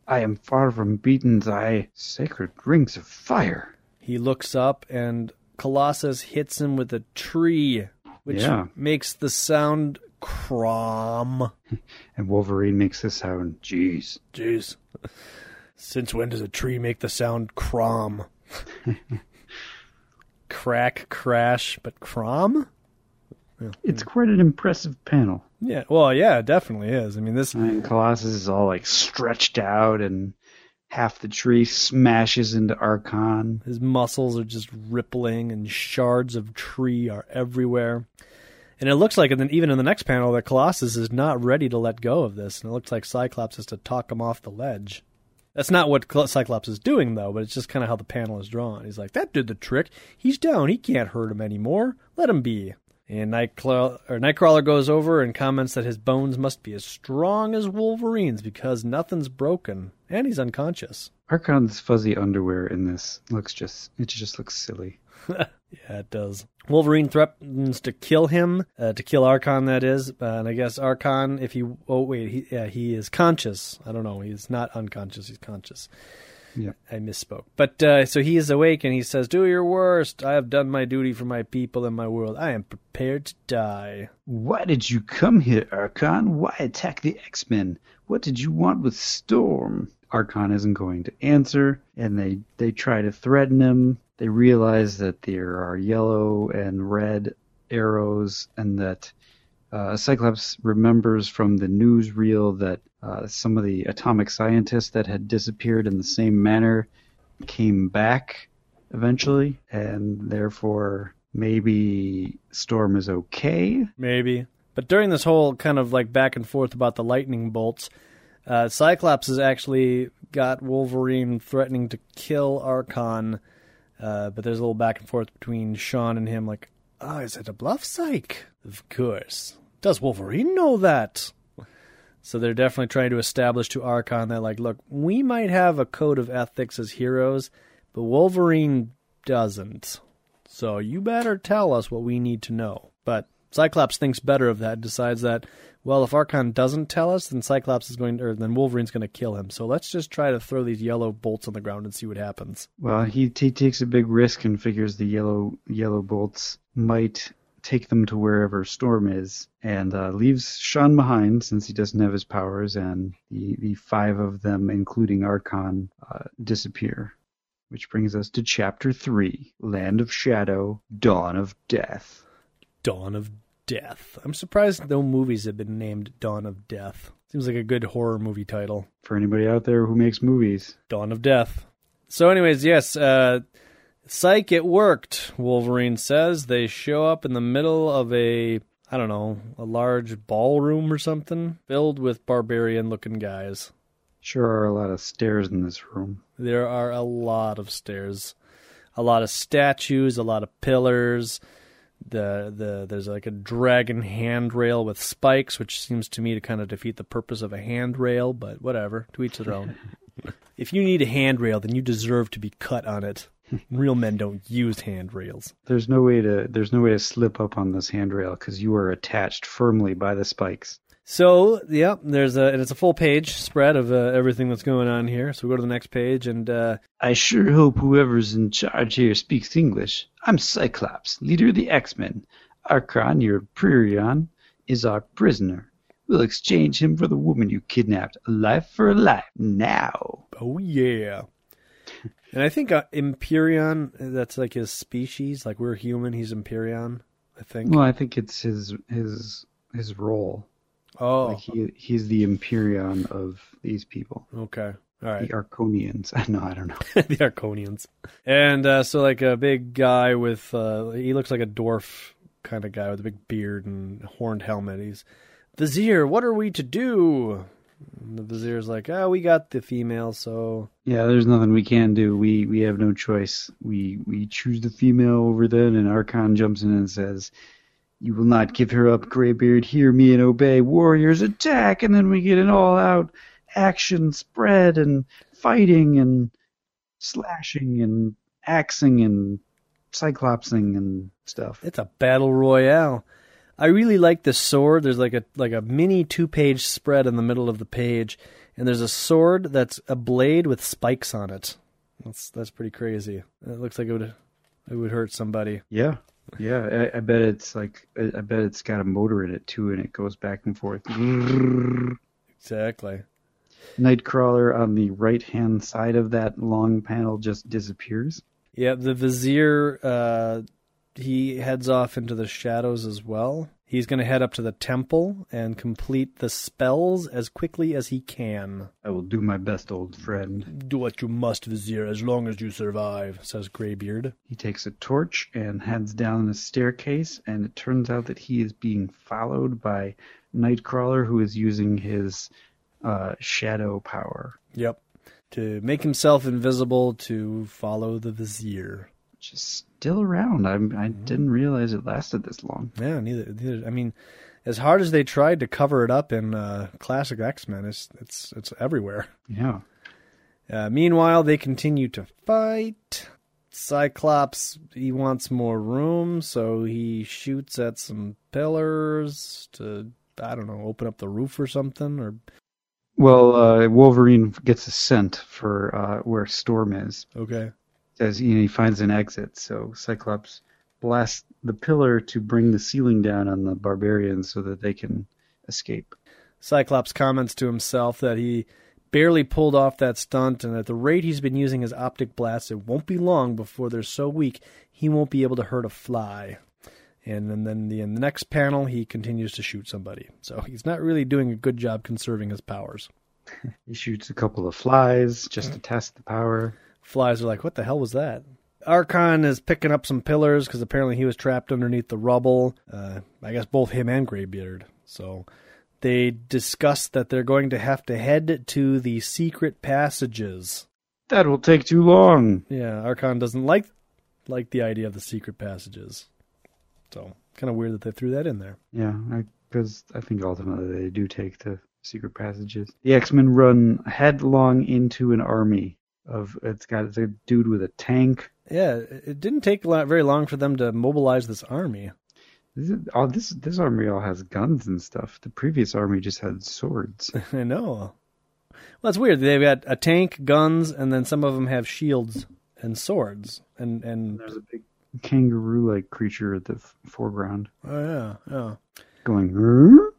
I am far from beaten, thy sacred rings of fire. He looks up, and Colossus hits him with a tree, which Yeah. makes the sound crom. <laughs> And Wolverine makes the sound, jeez. Jeez. Since when does a tree make the sound crom? <laughs> Crack, crash, but crom? It's quite an impressive panel. Yeah, well, yeah, it definitely is. I mean, this And Colossus is all like stretched out, and half the tree smashes into Arkon. His muscles are just rippling, and shards of tree are everywhere. And it looks like, and then even in the next panel, that Colossus is not ready to let go of this, and it looks like Cyclops has to talk him off the ledge. That's not what Cyclops is doing, though, but it's just kind of how the panel is drawn. He's like, "That did the trick. He's down. He can't hurt him anymore. Let him be." And Nightcrawler, or Nightcrawler goes over and comments that his bones must be as strong as Wolverine's because nothing's broken, and he's unconscious. Arkon's fuzzy underwear in this looks just it just looks silly. <laughs> Yeah, it does. Wolverine threatens to kill him, uh, to kill Arkon, that is. Uh, and I guess Arkon, if he. Oh, wait, he, yeah, he is conscious. I don't know. He's not unconscious, he's conscious. Yeah. I misspoke. But uh, so he is awake and he says, Do your worst. I have done my duty for my people and my world. I am prepared to die. Why did you come here, Arkon? Why attack the X Men? What did you want with Storm? Arkon isn't going to answer, and they, they try to threaten him. They realize that there are yellow and red arrows, and that uh, Cyclops remembers from the newsreel that uh, some of the atomic scientists that had disappeared in the same manner came back eventually, and therefore maybe Storm is okay. Maybe. But during this whole kind of like back and forth about the lightning bolts, uh, Cyclops has actually got Wolverine threatening to kill Arkon. Uh, but there's a little back and forth between Sean and him, like, oh, is it a bluff, Cyke? Of course. Does Wolverine know that? So they're definitely trying to establish to Arkon that, like, look, we might have a code of ethics as heroes, but Wolverine doesn't. So you better tell us what we need to know. But Cyclops thinks better of that, decides that, well, if Arkon doesn't tell us, then Cyclops is going to, or then Wolverine's going to kill him. So let's just try to throw these yellow bolts on the ground and see what happens. Well, he, he takes a big risk and figures the yellow yellow bolts might take them to wherever Storm is, and uh, leaves Sean behind since he doesn't have his powers, and the, the five of them, including Arkon, uh, disappear. Which brings us to Chapter 3 Land of Shadow, Dawn of Death. Dawn of Death. I'm surprised no movies have been named Dawn of Death. Seems like a good horror movie title. For anybody out there who makes movies. Dawn of Death. So, anyways, yes, uh, Cyke, it worked, Wolverine says. They show up in the middle of a, I don't know, a large ballroom or something, filled with barbarian looking guys. Sure are a lot of stairs in this room. There are a lot of stairs, a lot of statues, a lot of pillars. The the there's like a dragon handrail with spikes, which seems to me to kind of defeat the purpose of a handrail. But whatever, to each their own. <laughs> if you need a handrail, then you deserve to be cut on it. Real men don't use handrails. There's no way to there's no way to slip up on this handrail because you are attached firmly by the spikes. So, yep, there's a and it's a full page spread of uh, everything that's going on here. So we go to the next page, and uh, I sure hope whoever's in charge here speaks English. I'm Cyclops, leader of the X-Men. Arkon, your Priorion, is our prisoner. We'll exchange him for the woman you kidnapped, a life for a life, now. oh yeah. And I think uh, Imperion, that's like his species. Like we're human, he's Imperion. I think. Well, I think it's his his his role. Oh, Like he he's the Imperion of these people, okay, All right. the. Arkonians. <laughs> No, I don't know. <laughs> the Arkonians. And uh, so, like a big guy with, uh, he looks like a dwarf kind of guy with a big beard and horned helmet. He's, Vizier, what are we to do? And the Vizier's like, oh, we got the female, so. Yeah, there's nothing we can do. We we have no choice. We we choose the female over then, and Arkon jumps in and says, "You will not give her up, Greybeard. Hear me and obey. Warriors, attack!" And then we get an all-out action spread and fighting and slashing and axing and cyclopsing and stuff. It's a battle royale. I really like the sword. There's like a like a mini two page spread in the middle of the page, and there's a sword that's a blade with spikes on it. That's that's pretty crazy. It looks like it would it would hurt somebody. Yeah, yeah. I, I bet it's like I, I bet it's got a motor in it too, and it goes back and forth. Exactly. Nightcrawler on the right hand side of that long panel just disappears. Yeah, the vizier uh, he heads off into the shadows as well. He's going to head up to the temple and complete the spells as quickly as he can. I will do my best, old friend. Do what you must, vizier, as long as you survive, says Greybeard. He takes a torch and heads down the staircase, and it turns out that he is being followed by Nightcrawler, who is using his uh, shadow power, Yep. To make himself invisible to follow the vizier. which is still around. I'm, I didn't realize it lasted this long. Yeah, neither, neither. I mean, as hard as they tried to cover it up in uh, classic X Men, it's it's it's everywhere. Yeah. Uh, meanwhile, they continue to fight. Cyclops he wants more room, so he shoots at some pillars to I don't know open up the roof or something. Or Well, uh, Wolverine gets a scent for uh, where Storm is. Okay. As you know, he finds an exit, so Cyclops blasts the pillar to bring the ceiling down on the barbarians so that they can escape. Cyclops comments to himself that he barely pulled off that stunt, and at the rate he's been using his optic blasts, it won't be long before they're so weak he won't be able to hurt a fly. And then, then the, in the next panel, he continues to shoot somebody. So he's not really doing a good job conserving his powers. <laughs> He shoots a couple of flies just to test the power. Flies are like, what the hell was that? Arkon is picking up some pillars because apparently he was trapped underneath the rubble. Uh, I guess both him and Graybeard. So they discuss that they're going to have to head to the secret passages. That will take too long. Yeah, Arkon doesn't like like the idea of the secret passages. So kind of weird that they threw that in there. Yeah, because I, I think ultimately they do take the secret passages. The X Men run headlong into an army of. It's got a dude with a tank. Yeah, it didn't take a lot, very long for them to mobilize this army. This, is, oh, this this army all has guns and stuff. The previous army just had swords. <laughs> I know. Well, that's weird. They've got a tank, guns, and then some of them have shields and swords. And and there's a big kangaroo-like creature at the f- foreground. Oh yeah, yeah. Going.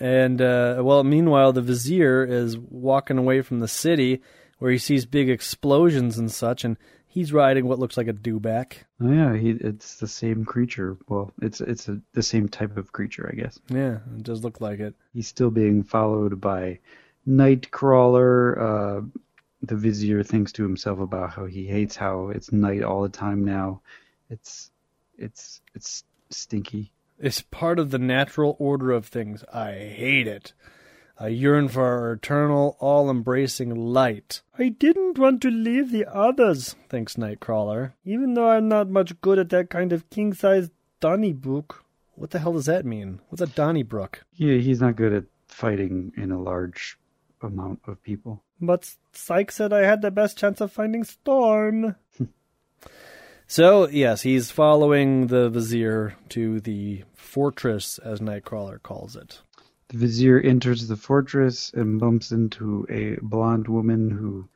And uh, well, meanwhile, the vizier is walking away from the city where he sees big explosions and such, and he's riding what looks like a dewback. Oh yeah, he, it's the same creature. Well, it's it's a, the same type of creature, I guess. Yeah, it does look like it. He's still being followed by Nightcrawler. Uh, the vizier thinks to himself about how he hates how it's night all the time now. It's it's it's stinky. It's part of the natural order of things. I hate it. I yearn for our eternal, all embracing light. I didn't want to leave the others, thinks Nightcrawler, even though I'm not much good at that kind of king sized Donnybrook. What the hell does that mean? What's a Donnybrook? Yeah, he's not good at fighting in a large amount of people. But Cyke said I had the best chance of finding Storm. <laughs> so, yes, he's following the Vizier to the fortress, as Nightcrawler calls it. The vizier enters the fortress and bumps into a blonde woman who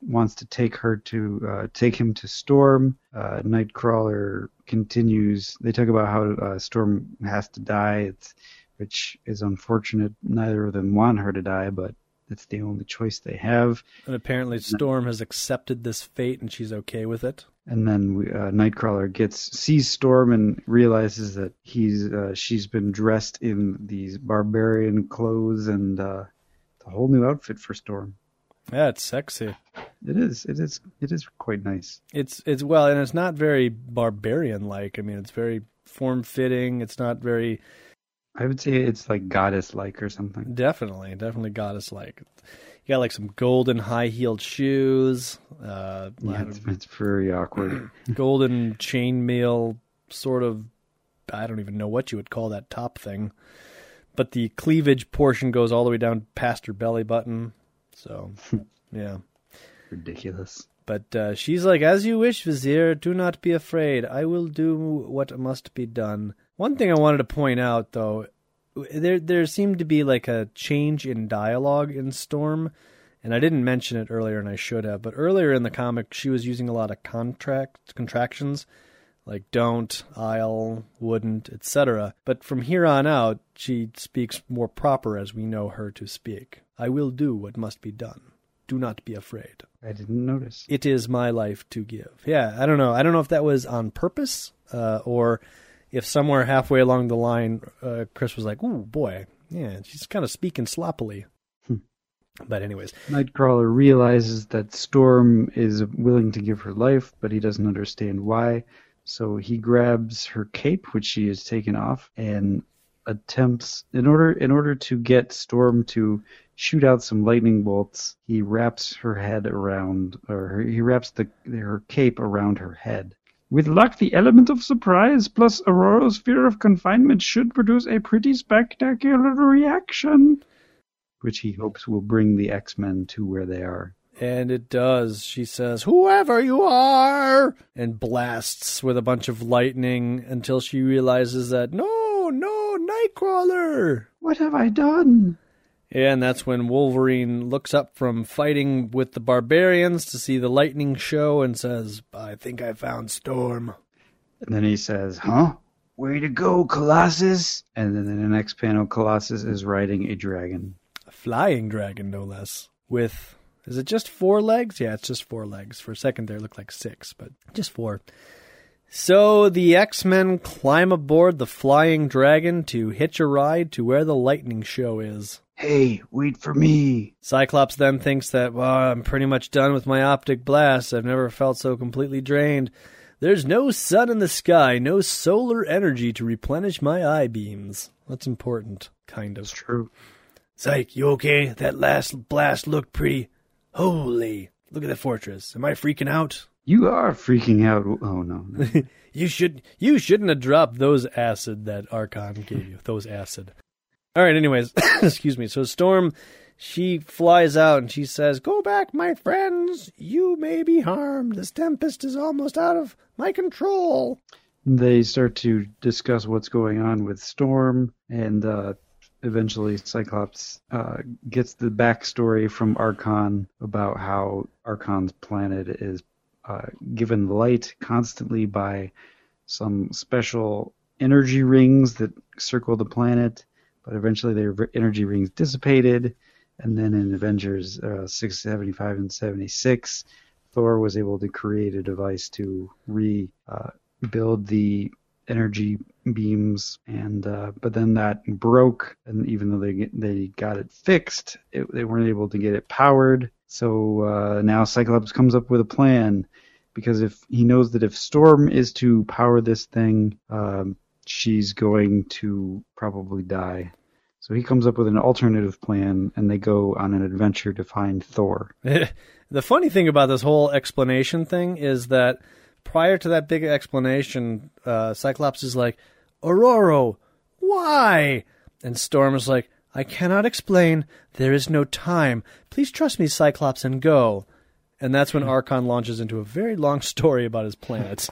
wants to take her to uh, take him to Storm. Uh, Nightcrawler continues. They talk about how uh, Storm has to die, which is unfortunate. Neither of them want her to die, but it's the only choice they have. And apparently, Storm has accepted this fate, and she's okay with it. And then we, uh, Nightcrawler gets sees Storm and realizes that he's uh, she's been dressed in these barbarian clothes and uh, a whole new outfit for Storm. Yeah, it's sexy. It is. It is. It is quite nice. It's it's well, and it's not very barbarian like. I mean, it's very form fitting. It's not very. I would say it's like goddess like or something. Definitely, definitely goddess like. You got like some golden high heeled shoes. Uh, Yeah, it's, it's very awkward. <clears throat> golden chainmail sort of. I don't even know what you would call that top thing, but the cleavage portion goes all the way down past her belly button. So, <laughs> yeah. Ridiculous. But uh, she's like, As you wish, Vizier, do not be afraid. I will do what must be done. One thing I wanted to point out, though, there there seemed to be like a change in dialogue in Storm, and I didn't mention it earlier, and I should have. But earlier in the comic, she was using a lot of contract contractions, like don't, I'll, wouldn't, etc. But from here on out, she speaks more proper as we know her to speak. I will do what must be done. Do not be afraid. I didn't notice. It is my life to give. Yeah, I don't know. I don't know if that was on purpose uh, or if somewhere halfway along the line, uh, Chris was like, "Ooh, boy, yeah, she's kind of speaking sloppily." But anyways, Nightcrawler realizes that Storm is willing to give her life, but he doesn't understand why. So he grabs her cape, which she has taken off, and attempts in order in order to get Storm to shoot out some lightning bolts. He wraps her head around, or he wraps the her cape around her head. With luck, the element of surprise plus Ororo's fear of confinement should produce a pretty spectacular reaction, which he hopes will bring the X Men to where they are. and it does. She says, "Whoever you are," and blasts with a bunch of lightning until she realizes that no, no, Nightcrawler. What have I done? And that's when Wolverine looks up from fighting with the barbarians to see the lightning show and says, I think I found Storm. And then he says, Huh? Way to go, Colossus! And then in the next panel, Colossus is riding a dragon. A flying dragon, no less. With, is it just four legs? Yeah, it's just four legs. For a second there, it looked like six, but just four. So the X Men climb aboard the flying dragon to hitch a ride to where the lightning show is. Hey, wait for me! Cyclops then thinks that, well, I'm pretty much done with my optic blast. I've never felt so completely drained. There's no sun in the sky, no solar energy to replenish my eye beams. That's important, kind of. It's true. Cyke, you okay? That last blast looked pretty. Holy. Look at that fortress. Am I freaking out? You are freaking out. Oh, no. no. <laughs> You should you shouldn't have dropped those acid that Arkon gave you. Those acid. All right, anyways, <coughs> excuse me. So Storm she flies out and she says, "Go back, my friends. You may be harmed. This tempest is almost out of my control." they start to discuss what's going on with Storm, and uh, eventually Cyclops uh, gets the backstory from Arkon about how Arkon's planet is uh, given light constantly by some special energy rings that circle the planet, but eventually their energy rings dissipated. And then in Avengers uh, 675 and 76, Thor was able to create a device to rebuild the energy beams, and uh, but then that broke. And even though they they got it fixed, it, they weren't able to get it powered. So uh, now Cyclops comes up with a plan because if he knows that if Storm is to power this thing, um, she's going to probably die. So he comes up with an alternative plan, and they go on an adventure to find Thor. <laughs> the funny thing about this whole explanation thing is that prior to that big explanation, uh, Cyclops is like, Ororo, why? And Storm is like, I cannot explain. There is no time. Please trust me, Cyclops, and go. And that's when <laughs> Arkon launches into a very long story about his planet.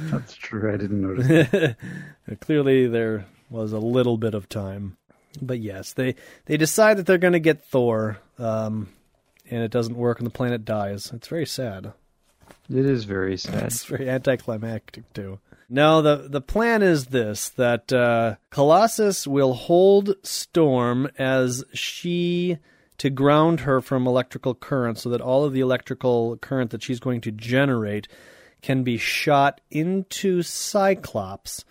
That's true. I didn't notice. <laughs> Clearly, there was a little bit of time. But yes, they, they decide that they're going to get Thor, um, and it doesn't work, and the planet dies. It's very sad. It is very sad. It's very anticlimactic too. No, the the plan is this: that uh, Colossus will hold Storm as she to ground her from electrical current, so that all of the electrical current that she's going to generate can be shot into Cyclops,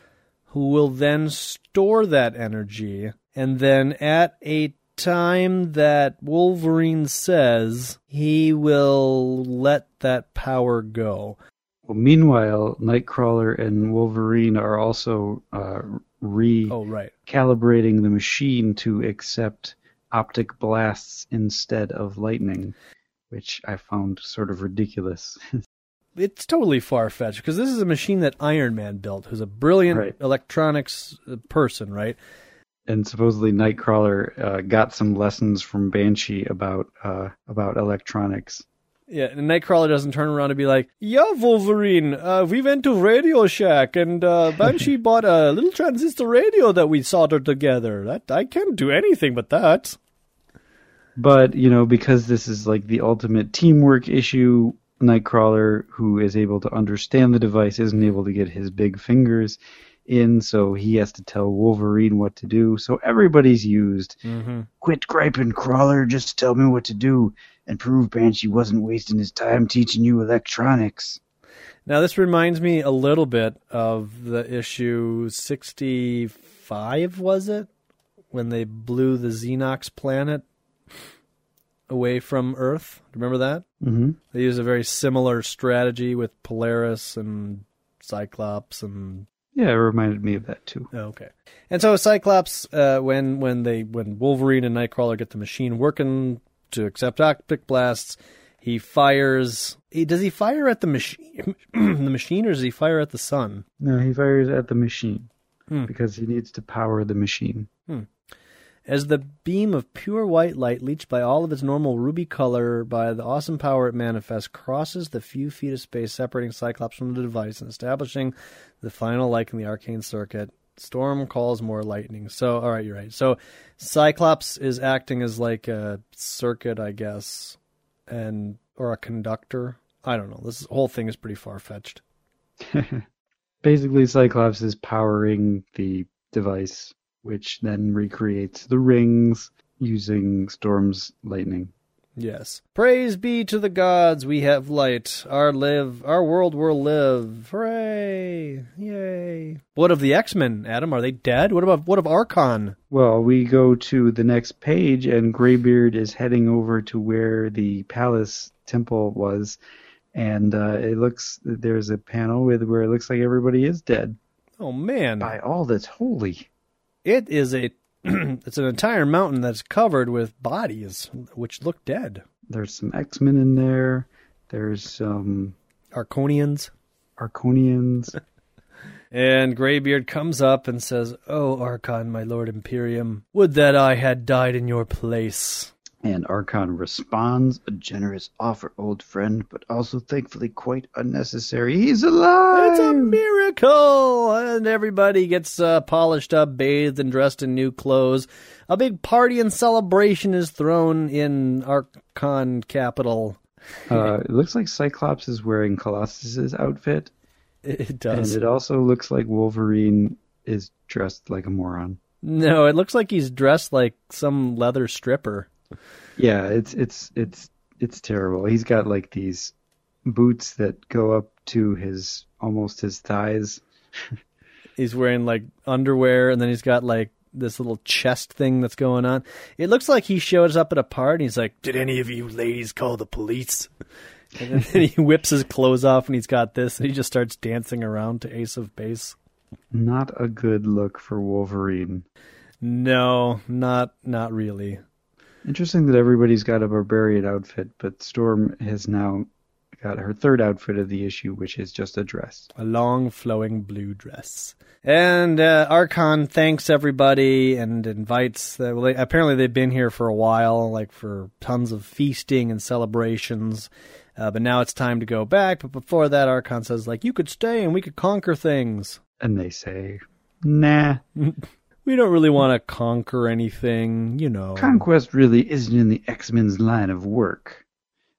who will then store that energy, and then at a time that Wolverine says he will let that power go. Well, meanwhile, Nightcrawler and Wolverine are also uh, Oh, right. recalibrating the machine to accept optic blasts instead of lightning, which I found sort of ridiculous. <laughs> It's totally far fetched because this is a machine that Iron Man built, who's a brilliant Right. electronics uh, person, right? And supposedly Nightcrawler uh, got some lessons from Banshee about uh, about electronics. Yeah, and Nightcrawler doesn't turn around and be like, "Yeah, Wolverine, uh, we went to Radio Shack and uh, Banshee <laughs> bought a little transistor radio that we soldered together. That I can't do anything but that." But you know, because this is like the ultimate teamwork issue, Nightcrawler, who is able to understand the device, isn't able to get his big fingers in, so he has to tell Wolverine what to do. So everybody's used. Mm-hmm. Quit griping, Crawler. Just tell me what to do, and prove Banshee wasn't wasting his time teaching you electronics. Now, this reminds me a little bit of the issue 65, was it? When they blew the Z'Nox planet away from Earth. Remember that? Mm-hmm. They use a very similar strategy with Polaris and Cyclops and Yeah, it reminded me of that too. Oh, okay. And so Cyclops, uh, when when they when Wolverine and Nightcrawler get the machine working to accept optic blasts, he fires. He, does he fire at the machine, <clears throat> the machine, or does he fire at the sun? No, he fires at the machine Hmm. because he needs to power the machine. As the beam of pure white light, leached by all of its normal ruby color by the awesome power it manifests, crosses the few feet of space separating Cyclops from the device and establishing the final like in the arcane circuit, Storm calls more lightning. So, all right, you're right. So, Cyclops is acting as like a circuit, I guess, and or a conductor. I don't know. This whole thing is pretty far fetched. <laughs> Basically, Cyclops is powering the device, which then recreates the rings using Storm's lightning. Yes. Praise be to the gods, we have light. Our live our world will live. Hooray. Yay. What of the X-Men, Adam? Are they dead? What about what of Arkon? Well, we go to the next page, and Graybeard is heading over to where the palace temple was, and uh, it looks there's a panel with where it looks like everybody is dead Oh man. by all that's holy. It is a <clears throat> it's an entire mountain that's covered with bodies which look dead. There's some X Men in there. There's some Arkonians. Arkonians. <laughs> And Graybeard comes up and says, "Oh Arkon, my lord Imperium, would that I had died in your place." And Arkon responds, a generous offer, old friend, but also thankfully quite unnecessary. He's alive! It's a miracle! And everybody gets uh, polished up, bathed, and dressed in new clothes. A big party and celebration is thrown in Arkon capital. Uh, it looks like Cyclops is wearing Colossus's outfit, It does. and it also looks like Wolverine is dressed like a moron. No, it looks like he's dressed like some leather stripper. Yeah, it's it's it's it's terrible. He's got like these boots that go up to his almost his thighs. <laughs> He's wearing like underwear, and then he's got like this little chest thing that's going on. It looks like he shows up at a party. He's like, "Did any of you ladies call the police?" And then <laughs> he whips his clothes off, and he's got this, and he just starts dancing around to Ace of Base. Not a good look for Wolverine. No, not not really. Interesting that everybody's got a barbarian outfit, but Storm has now got her third outfit of the issue, which is just a dress. A long flowing blue dress. And uh, Arkon thanks everybody and invites. Uh, well, they, apparently, they've been here for a while, like for tons of feasting and celebrations. Uh, but now it's time to go back. But before that, Arkon says, like, you could stay and we could conquer things. And they say, nah, <laughs> We don't really want to conquer anything, you know. conquest really isn't in the X Men's line of work.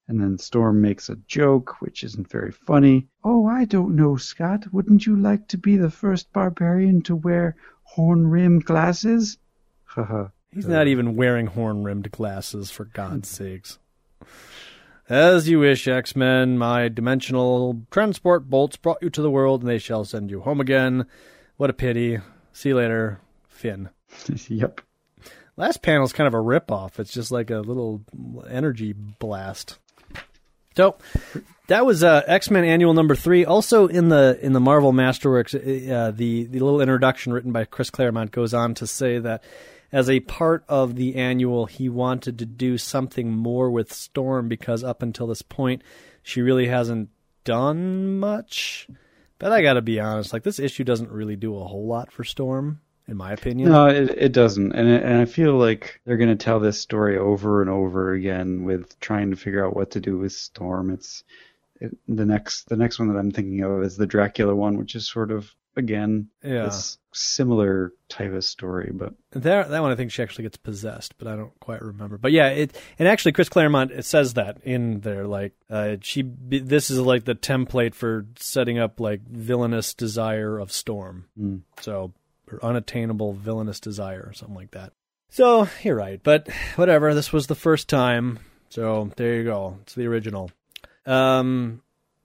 And then Storm makes a joke, which isn't very funny. Oh, I don't know, Scott. Wouldn't you like to be the first barbarian to wear horn rimmed glasses? Haha. He's not even wearing horn rimmed glasses, for God's sakes. As you wish, X Men. My dimensional transport bolts brought you to the world, and they shall send you home again. What a pity. See you later, Finn. <laughs> yep. Last panel is kind of a ripoff. It's just like a little energy blast. So that was uh, X Men Annual Number Three. Also in the in the Marvel Masterworks, uh, the the little introduction written by Chris Claremont goes on to say that as a part of the annual, he wanted to do something more with Storm because up until this point, she really hasn't done much. But I got to be honest, like this issue doesn't really do a whole lot for Storm, in my opinion. No, it, it doesn't, and it, and I feel like they're going to tell this story over and over again with trying to figure out what to do with Storm. It's it, the next the next one that I'm thinking of is the Dracula one, which is sort of again Yeah. this similar type of story, but That that one I think she actually gets possessed, but I don't quite remember. But yeah, it and actually Chris Claremont it says that in there. Like uh, she, this is like the template for setting up like villainous desire of Storm. Mm. So her unattainable villainous desire or something like that. So you're right, but whatever. This was the first time, so there you go. It's the original. Um,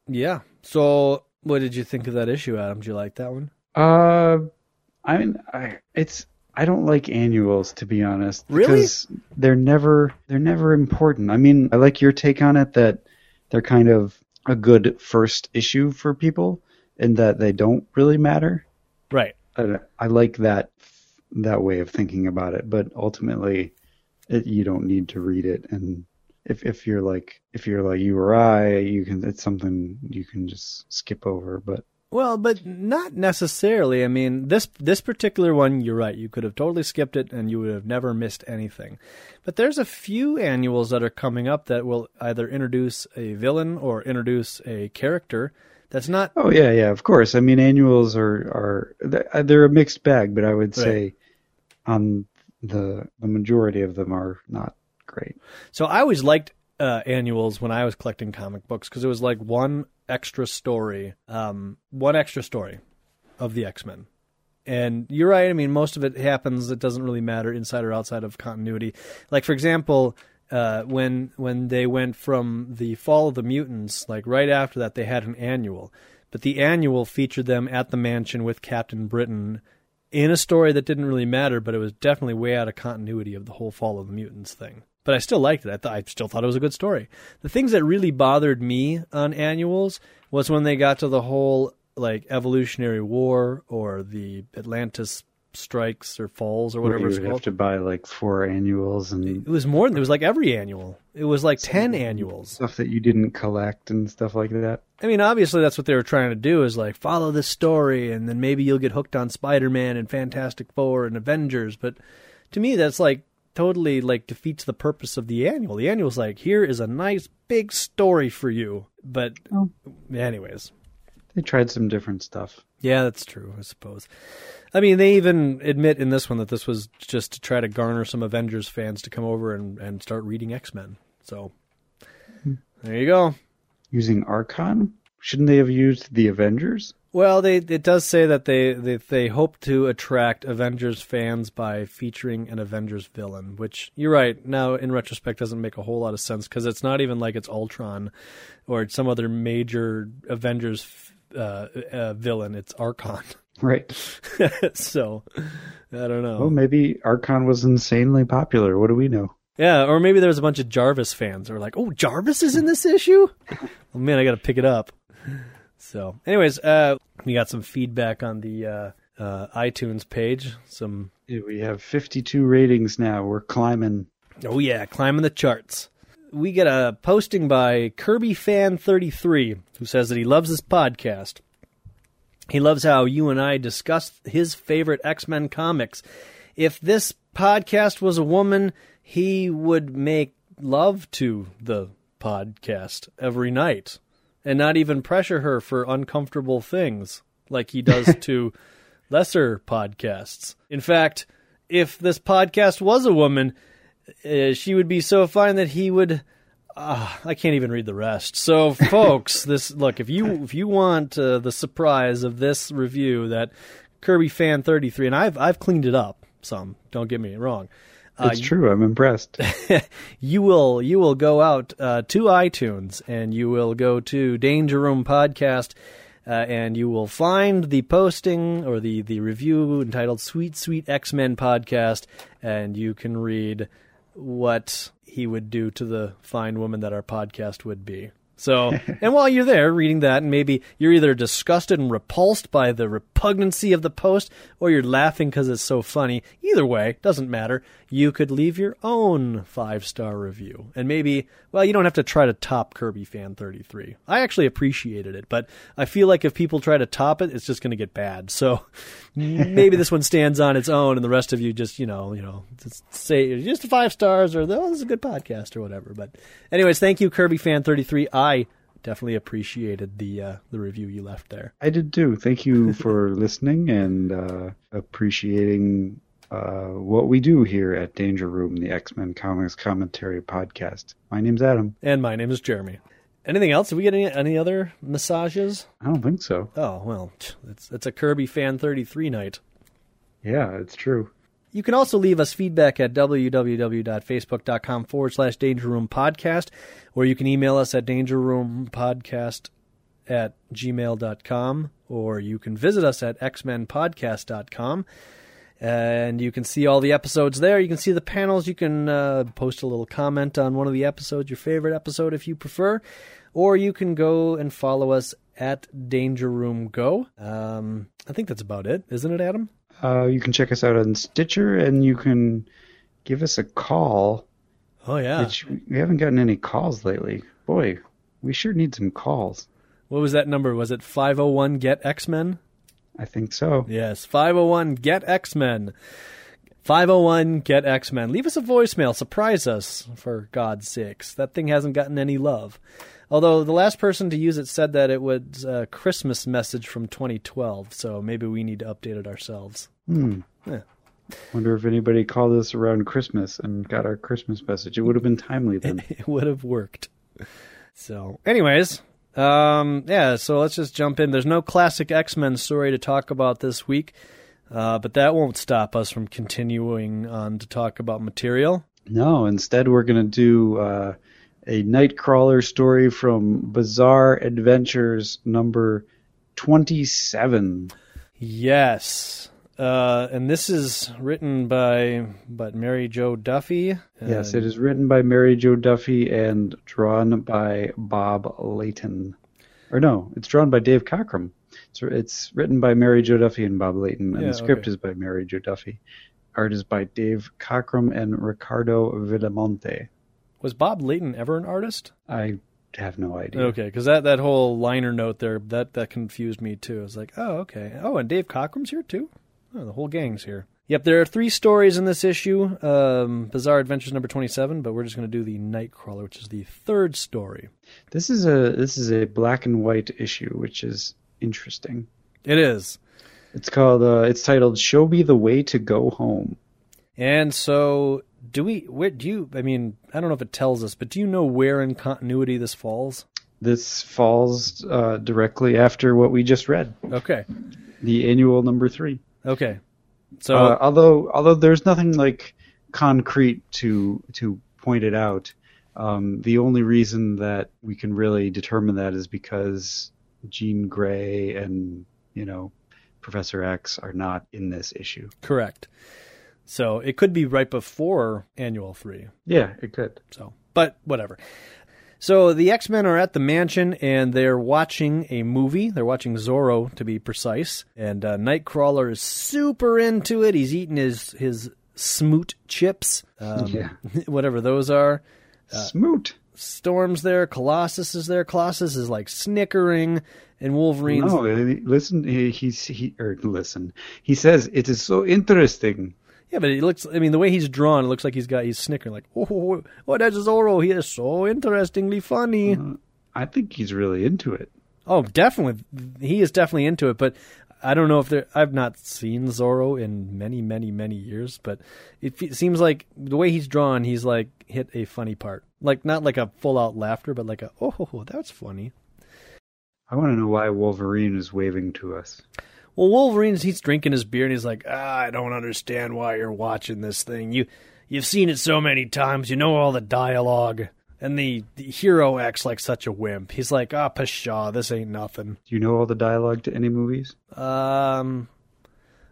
yeah. So what did you think of that issue, Adam? Did you like that one? uh, I mean, I it's I don't like annuals to be honest. Really? Because they're never they're never important. I mean, I like your take on it that they're kind of a good first issue for people, and that they don't really matter. Right. I, like that that way of thinking about it, but ultimately, it, you don't need to read it. And if if you're like if you're like you or I, you can it's something you can just skip over. But Well, but not necessarily. I mean, this this particular one, you're right. You could have totally skipped it, and you would have never missed anything. But there's a few annuals that are coming up that will either introduce a villain or introduce a character That's not Oh yeah, yeah, of course. I mean, annuals are are they're a mixed bag, but I would say on the the majority of them are not great. So I always liked uh, annuals when I was collecting comic books because it was like one extra story, um, one extra story of the X Men. And you're right. I mean, most of it happens. It doesn't really matter inside or outside of continuity. Like for example, uh, when when they went from the Fall of the Mutants, like right after that, they had an annual. But the annual featured them at the mansion with Captain Britain in a story that didn't really matter, but it was definitely way out of continuity of the whole Fall of the Mutants thing. But I still liked it. I, th- I still thought it was a good story. The things that really bothered me on annuals was when they got to the whole like Evolutionary War or the Atlantis strikes or falls or whatever Where you would called. have to buy like four annuals and It was more than it was like every annual. It was like ten annuals. stuff that you didn't collect and stuff like that. I mean, obviously that's what they were trying to do is like follow this story and then maybe you'll get hooked on Spider-Man and Fantastic Four and Avengers, but to me that's like totally like defeats the purpose of the annual. The annual's like, here is a nice big story for you. But Oh. anyways, They tried some different stuff. Yeah, that's true, I suppose. I mean, they even admit in this one that this was just to try to garner some Avengers fans to come over and, and start reading X Men. So hmm. there you go. Using Arkon? Shouldn't they have used the Avengers? Well, they it does say that they, they they hope to attract Avengers fans by featuring an Avengers villain, which you're right. Now, in retrospect, doesn't make a whole lot of sense because it's not even like it's Ultron or it's some other major Avengers uh, uh, villain. It's Arkon. <laughs> Right. so I don't know. Well, maybe Arkon was insanely popular. What do we know? Yeah, or maybe there's a bunch of Jarvis fans who are like, "Oh, Jarvis is in this issue." <laughs> oh man, I got to pick it up. So, anyways, uh, we got some feedback on the uh, uh, iTunes page. Some, Yeah, We have 52 ratings now. We're climbing. oh yeah, climbing the charts. We get a posting by Kirby Fan 33 who says that he loves this podcast. He loves how you and I discuss his favorite X Men comics. If this podcast was a woman, he would make love to the podcast every night and not even pressure her for uncomfortable things like he does <laughs> to lesser podcasts. In fact, if this podcast was a woman, uh, she would be so fine that he would uh, I can't even read the rest. So, folks, <laughs> this look if you if you want uh, the surprise of this review that Kirby fan thirty three, and I've I've cleaned it up some. Don't get me wrong. Uh, It's true. I'm impressed. <laughs> you will you will go out uh, to iTunes and you will go to Danger Room Podcast. Uh, and you will find the posting or the, the review entitled Sweet Sweet X Men Podcast, and you can read what he would do to the fine woman that our podcast would be. So, <laughs> and while you're there reading that, and maybe you're either disgusted and repulsed by the repugnancy of the post, or you're laughing because it's so funny. Either way, doesn't matter. You could leave your own five star review, and maybe, well, you don't have to try to top Kirby Fan 33. I actually appreciated it, but I feel like if people try to top it, it's just going to get bad. So, <laughs> maybe this one stands on its own, and the rest of you just, you know, you know, just say just five stars, or oh, this is a good podcast, or whatever. But, anyways, thank you, Kirby Fan 33. I definitely appreciated the uh, the review you left there. I did too. Thank you <laughs> for listening and uh, appreciating uh, what we do here at Danger Room, the X Men Comics Commentary Podcast. My name's Adam. And my name is Jeremy. Anything else? Did we get any, any other massages? I don't think so. Oh well, it's it's a Kirby Fan 33 night. Yeah, it's true. You can also leave us feedback at www.facebook.com forward slash Danger Room Podcast, or you can email us at dangerroompodcast at gmail.com, or you can visit us at xmenpodcast.com. And you can see all the episodes there. You can see the panels. You can uh, post a little comment on one of the episodes, your favorite episode if you prefer. Or you can go and follow us at Danger Room Go. Um, I think that's about it, isn't it, Adam? Uh, you can check us out on Stitcher and you can give us a call. Oh, yeah. Which we haven't gotten any calls lately. Boy, we sure need some calls. What was that number? Was it 501 Get X Men? I think so. Yes, 501 Get X Men. 501 Get X Men. Leave us a voicemail. Surprise us, for God's sakes. That thing hasn't gotten any love. Although the last person to use it said that it was a Christmas message from 2012, so maybe we need to update it ourselves. Hmm. Yeah. Wonder if anybody called us around Christmas and got our Christmas message. It would have been timely then. <laughs> it would have worked. So, anyways, um, yeah. So let's just jump in. There's no classic X Men story to talk about this week, uh, but that won't stop us from continuing on to talk about material. No, instead we're going to do uh, a Nightcrawler story from Bizarre Adventures number 27. Yes. Uh, and this is written by but Mary Jo Duffy. Yes, it is written by Mary Jo Duffy and drawn by Bob Layton. Or no, it's drawn by Dave Cockrum. It's, it's written by Mary Jo Duffy and Bob Layton, and Yeah, the script okay. is by Mary Jo Duffy. Art is by Dave Cockrum and Ricardo Villamonte. Was Bob Layton ever an artist? I have no idea. Okay, because that, that whole liner note there that that confused me too. I was like, oh, okay. Oh, and Dave Cockrum's here too. Oh, the whole gang's here. Yep, there are three stories in this issue. Um, Bizarre Adventures number twenty-seven, but we're just going to do the Nightcrawler, which is the third story. This is a this is a black and white issue, which is interesting. It is. It's called uh, it's titled "Show Me the Way to Go Home." And so, do we? Where do you? I mean, I don't know if it tells us, but do you know where in continuity this falls? This falls uh, directly after what we just read, Okay. the annual number three. Okay. So uh, although although there's nothing like concrete to to point it out, um, the only reason that we can really determine that is because Jean Grey and you know Professor X are not in this issue. correct. So it could be right before Annual Three. Yeah, it could. So, but whatever. So the X Men are at the mansion and they're watching a movie. They're watching Zorro, to be precise. And uh, Nightcrawler is super into it. He's eating his his smoot chips, um, Yeah. <laughs> whatever those are. Smoot. Storm's there. Colossus is there. Colossus is like snickering, and Wolverine's No, listen. He, he's he or listen. He says it is so interesting. Yeah, but it looks. I mean, the way he's drawn, it looks like he's got he's snickering like, oh, oh, oh, oh that's Zorro. He is so interestingly funny. Mm, I think he's really into it. Oh, definitely. He is definitely into it, but I don't know if there. I've not seen Zorro in many, many, many years, but it fe- seems like the way he's drawn, he's like hit a funny part, like not like a full out laughter, but like a oh, that's funny. I want to know why Wolverine is waving to us. Well, Wolverine's he's drinking his beer and he's like, ah, I don't understand why you're watching this thing. You you've seen it so many times, you know all the dialogue. And the, the hero acts like such a wimp. He's like, ah, pshaw, this ain't nothing. Do you know all the dialogue to any movies? Um,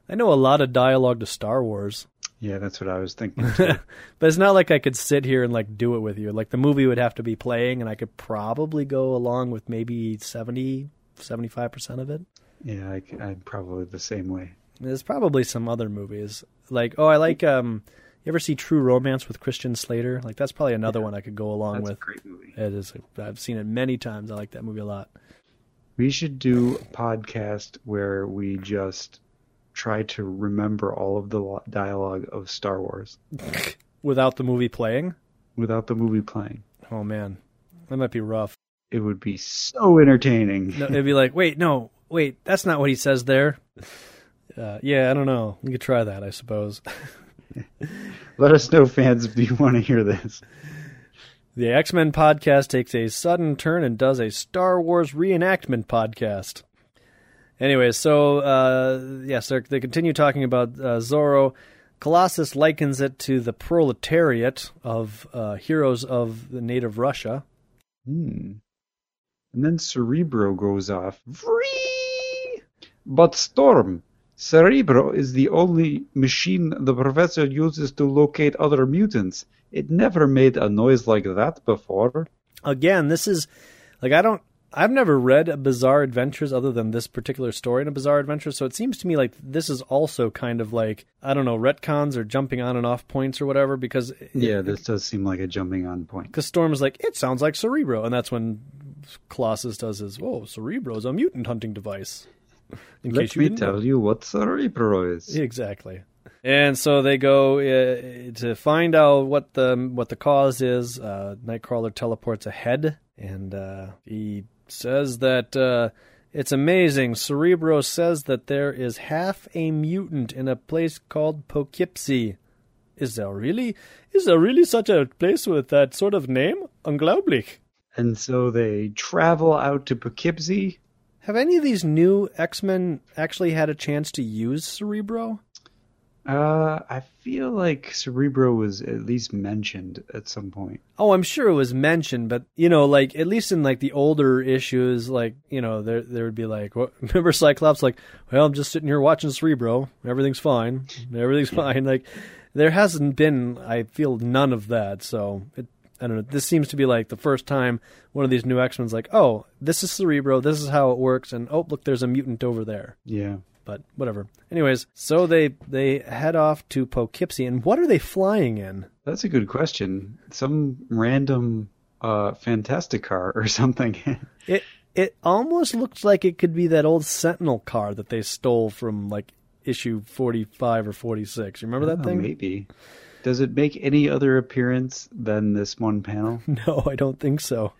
I know a lot of dialogue to Star Wars, Yeah, that's what I was thinking. <laughs> too. but it's not like I could sit here and like do it with you. Like the movie would have to be playing, and I could probably go along with maybe 70, 75 percent of it. Yeah, I, I'm probably the same way. There's probably some other movies like oh, I like um. You ever see True Romance with Christian Slater? Like that's probably another one I could go along That's a with. great movie. It is. I've seen it many times. I like that movie a lot. We should do a podcast where we just try to remember all of the dialogue of Star Wars <laughs> Without the movie playing, without the movie playing. oh man, that might be rough. It would be so entertaining. No, it'd be like, wait, no, wait, that's not what he says there. Uh, yeah, I don't know. You could try that, I suppose. <laughs> Let us know, fans, if you want to hear this. The X Men podcast takes a sudden turn and does a Star Wars reenactment podcast. Anyway, so uh, yes, they're, continue talking about uh, Zorro. Colossus likens it to the proletariat of uh, heroes of the native Russia. Hmm. And then Cerebro goes off. Free! But Storm, Cerebro is the only machine the professor uses to locate other mutants. It never made a noise like that before. Again, this is like I don't. I've never read a Bizarre Adventures other than this particular story in a Bizarre Adventure, so it seems to me like this is also kind of like I don't know retcons or jumping on and off points or whatever because Yeah, this does seem like a jumping on point. because Storm is like, it sounds like Cerebro, and that's when Colossus does his, oh, Cerebro is a mutant hunting device. In Let case you me didn't tell know. you what Cerebro is. Exactly. And so they go uh, to find out what the what the cause is. Uh, Nightcrawler teleports ahead And uh, he says that uh, it's amazing. Cerebro says that there is half a mutant in a place called Poughkeepsie. Is there really? Is there really such a place with that sort of name? Unglaublich. And so they travel out to Poughkeepsie. Have any of these new X Men actually had a chance to use Cerebro? Uh, I feel like Cerebro was at least mentioned at some point. Oh, I'm sure it was mentioned, but you know, like at least in like the older issues, like you know, there there would be like, what, <laughs> remember Cyclops? Like, well, I'm just sitting here watching Cerebro. Everything's fine. Everything's <laughs> fine. Like, there hasn't been. I feel none of that. So it, I don't know. This seems to be like the first time one of these new X Men's like, oh, this is Cerebro. This is how it works, and oh, look, there's a mutant over there. Yeah. But whatever. Anyways, so they they head off to Poughkeepsie, and what are they flying in? That's a good question. Some random uh fantastic car or <laughs> something. It it almost looks like it could be that old Sentinel car that they stole from like issue forty five or forty six. You remember that Oh, thing? Maybe. Does it make any other appearance than this one panel? <laughs> No, I don't think so.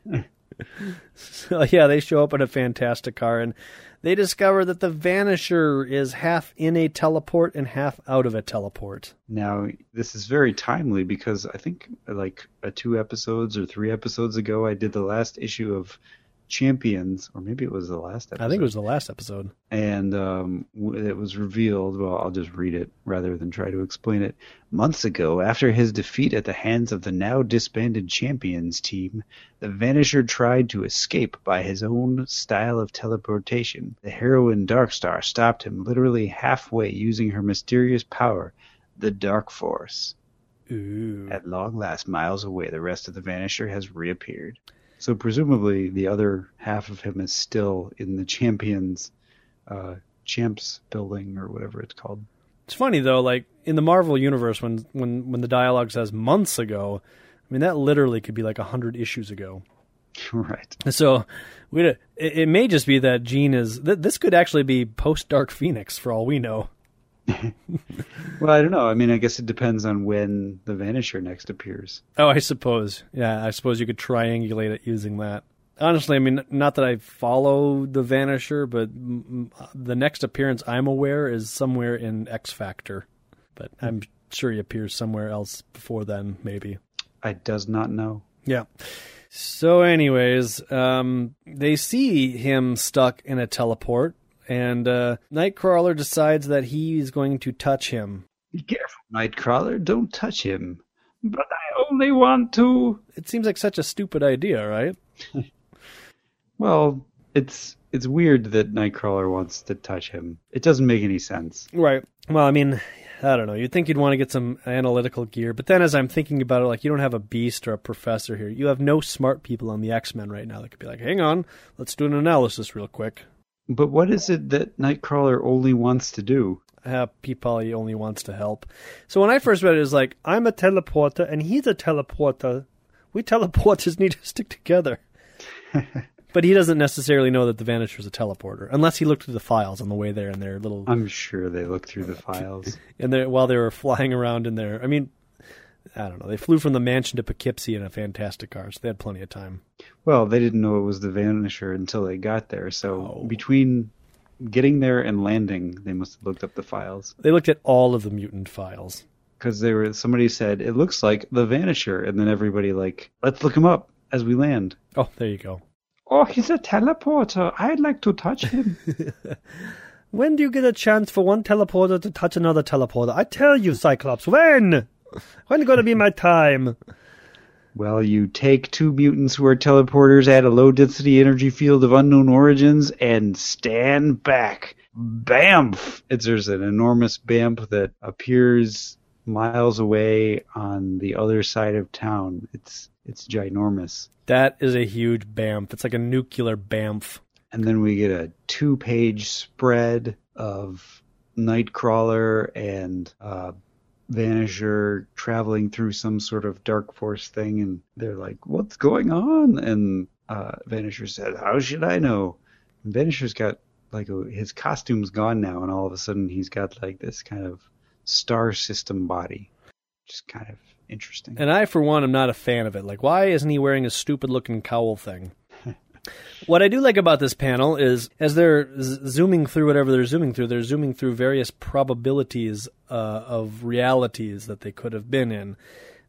so <laughs> yeah, they show up in a fantastic car and they discover that the Vanisher is half in a teleport and half out of a teleport. Now, this is very timely because I think like uh, two episodes or three episodes ago, I did the last issue of Champions, or maybe it was the last episode. I think it was the last episode. and um, it was revealed. Well, I'll just read it rather than try to explain it. Months ago, after his defeat at the hands of the now disbanded Champions team, the Vanisher tried to escape by his own style of teleportation. The heroine Darkstar stopped him literally halfway using her mysterious power, the Dark Force. Ooh. At long last, miles away, the rest of the Vanisher has reappeared. So presumably, the other half of him is still in the Champions, uh, Champs building or whatever it's called. It's funny though, like in the Marvel universe, when when when the dialogue says months ago, I mean that literally could be like a hundred issues ago. <laughs> right. So we it, it may just be that Jean is. Th- this could actually be post Dark Phoenix for all we know. <laughs> Well, I don't know. I mean, I guess it depends on when the Vanisher next appears. Oh, I suppose. Yeah, I suppose you could triangulate it using that. Honestly, I mean, not that I follow the Vanisher, but mm, mm, the next appearance I'm aware is somewhere in X Factor. But I'm sure he appears somewhere else before then, maybe. I does not know. Yeah. So, anyways, um, they see him stuck in a teleport, and uh, Nightcrawler decides that he is going to touch him. Be careful, Nightcrawler. Don't touch him. But I only want to. It seems like such a stupid idea, right? <laughs> Well, it's it's weird that Nightcrawler wants to touch him. It doesn't make any sense. Right. Well, I mean, I don't know. You'd think you'd want to get some analytical gear, but then as I'm thinking about it, like you don't have a beast or a professor here. You have no smart people on the X Men right now that could be like, hang on, let's do an analysis real quick. But what is it that Nightcrawler only wants to do? Uh, Pete Polly only wants to help. So when I first read it, it was like, I'm a teleporter and he's a teleporter. We teleporters need to stick together. <laughs> but he doesn't necessarily know that the Vanisher is a teleporter, unless he looked through the files on the way there in their little I'm sure they looked through the files. <laughs> and while they were flying around in there. I mean, I don't know. They flew from the mansion to Poughkeepsie in a fantastic car, so they had plenty of time. Well, they didn't know it was the Vanisher until they got there. So Oh. between getting there and landing, they must have looked up the files They looked at all of the mutant files. because they were. Somebody said it looks like the Vanisher, and then everybody like, let's look him up as we land. Oh, there you go. Oh, he's a teleporter. I'd like to touch him. <laughs> When do you get a chance for one teleporter to touch another teleporter? I tell you, Cyclops, when? When it gonna be my time? well, you take two mutants who are teleporters, add a low density energy field of unknown origins, and stand back. Bamf! It's there's an enormous bamf that appears miles away on the other side of town. It's it's ginormous. That is a huge bamf. It's like a nuclear bamf. And then we get a two page spread of Nightcrawler and uh, Vanisher traveling through some sort of dark force thing, and they're like, "What's going on?" And uh, Vanisher said, "How should I know?" And Vanisher's got like a, his costume's gone now, and all of a sudden he's got like this kind of star system body. just kind of interesting. And I, for one, am not a fan of it. Like, why isn't he wearing a stupid looking cowl thing? What I do like about this panel is as they're z- zooming through whatever they're zooming through, they're zooming through various probabilities uh, of realities that they could have been in.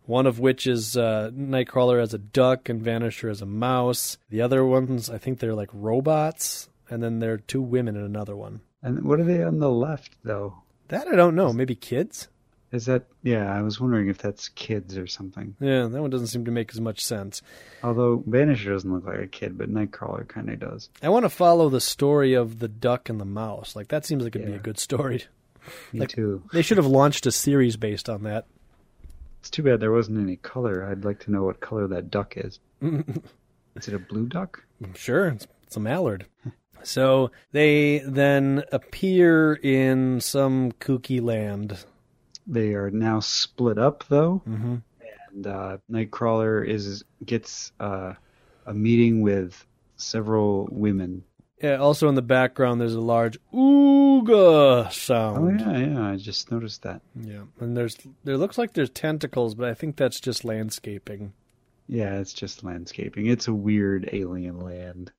One of which is uh, Nightcrawler as a duck and Vanisher as a mouse. The other ones, I think they're like robots. And then there are two women in another one. And what are they on the left, though? That I don't know. Maybe kids? Is that yeah? I was wondering if that's kids or something. Yeah, that one doesn't seem to make as much sense. Although Vanisher doesn't look like a kid, but Nightcrawler kind of does. I want to follow the story of the duck and the mouse. Like that seems like it'd be a good story. <laughs> Me Like- too. They should have launched a series based on that. It's too bad there wasn't any color. I'd like to know what color that duck is. <laughs> Is it a blue duck? Sure, it's, it's a mallard. So they then appear in some kooky land. They are now split up though, Mm-hmm. and uh, Nightcrawler is gets uh, a meeting with several women. Yeah, also in the background, there's a large ooga sound. Oh yeah, yeah. I just noticed that. yeah, and there's there looks like there's tentacles, but I think that's just landscaping. Yeah, it's just landscaping. It's a weird alien land.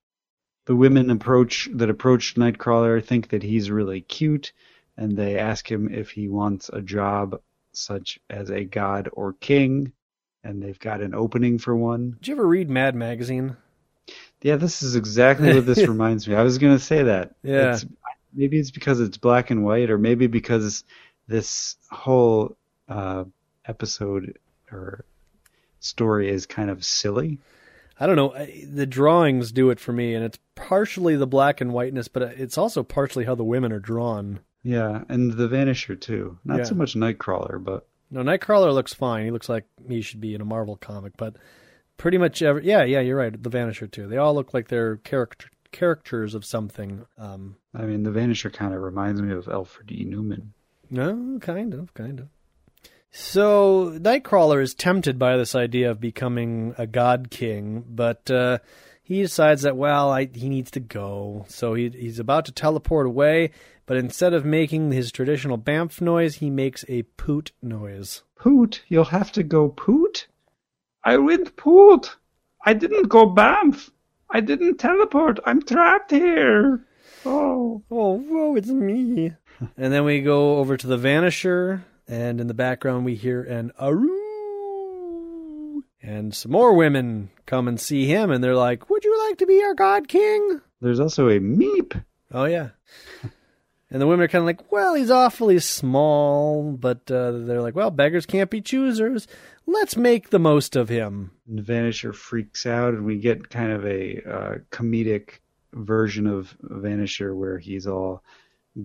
The women approach that approach Nightcrawler think that he's really cute, and they ask him if he wants a job such as a god or king, and they've got an opening for one. Did you ever read Mad Magazine? Yeah, this is exactly what this <laughs> reminds me. I was gonna say that. Yeah. It's, maybe it's because it's black and white, or maybe because this whole uh, episode or story is kind of silly. I don't know. The drawings do it for me, and it's partially the black and whiteness, but it's also partially how the women are drawn. Yeah, and the Vanisher too. Not Yeah. so much Nightcrawler, but No, Nightcrawler looks fine. He looks like he should be in a Marvel comic, but pretty much every yeah, yeah, you're right. The Vanisher too. They all look like they're character characters of something. Um, I mean, the Vanisher kind of reminds me of Alfred E. Neuman. no, kind of, kind of. So Nightcrawler is tempted by this idea of becoming a god king, but uh, he decides that well, I, he needs to go. So he, he's about to teleport away, but instead of making his traditional bamf noise, he makes a poot noise. Poot, you'll have to go poot. I went poot. I didn't go bamf. I didn't teleport. I'm trapped here. Oh. Oh, whoa, it's me. <laughs> and then we go over to the Vanisher, and in the background we hear an aroo. And some more women come and see him, and they're like, Would you like to be our God King? There's also a meep. Oh, yeah. <laughs> and the women are kind of like, Well, he's awfully small, but uh, they're like, Well, beggars can't be choosers. Let's make the most of him. And Vanisher freaks out, and we get kind of a uh, comedic version of Vanisher where he's all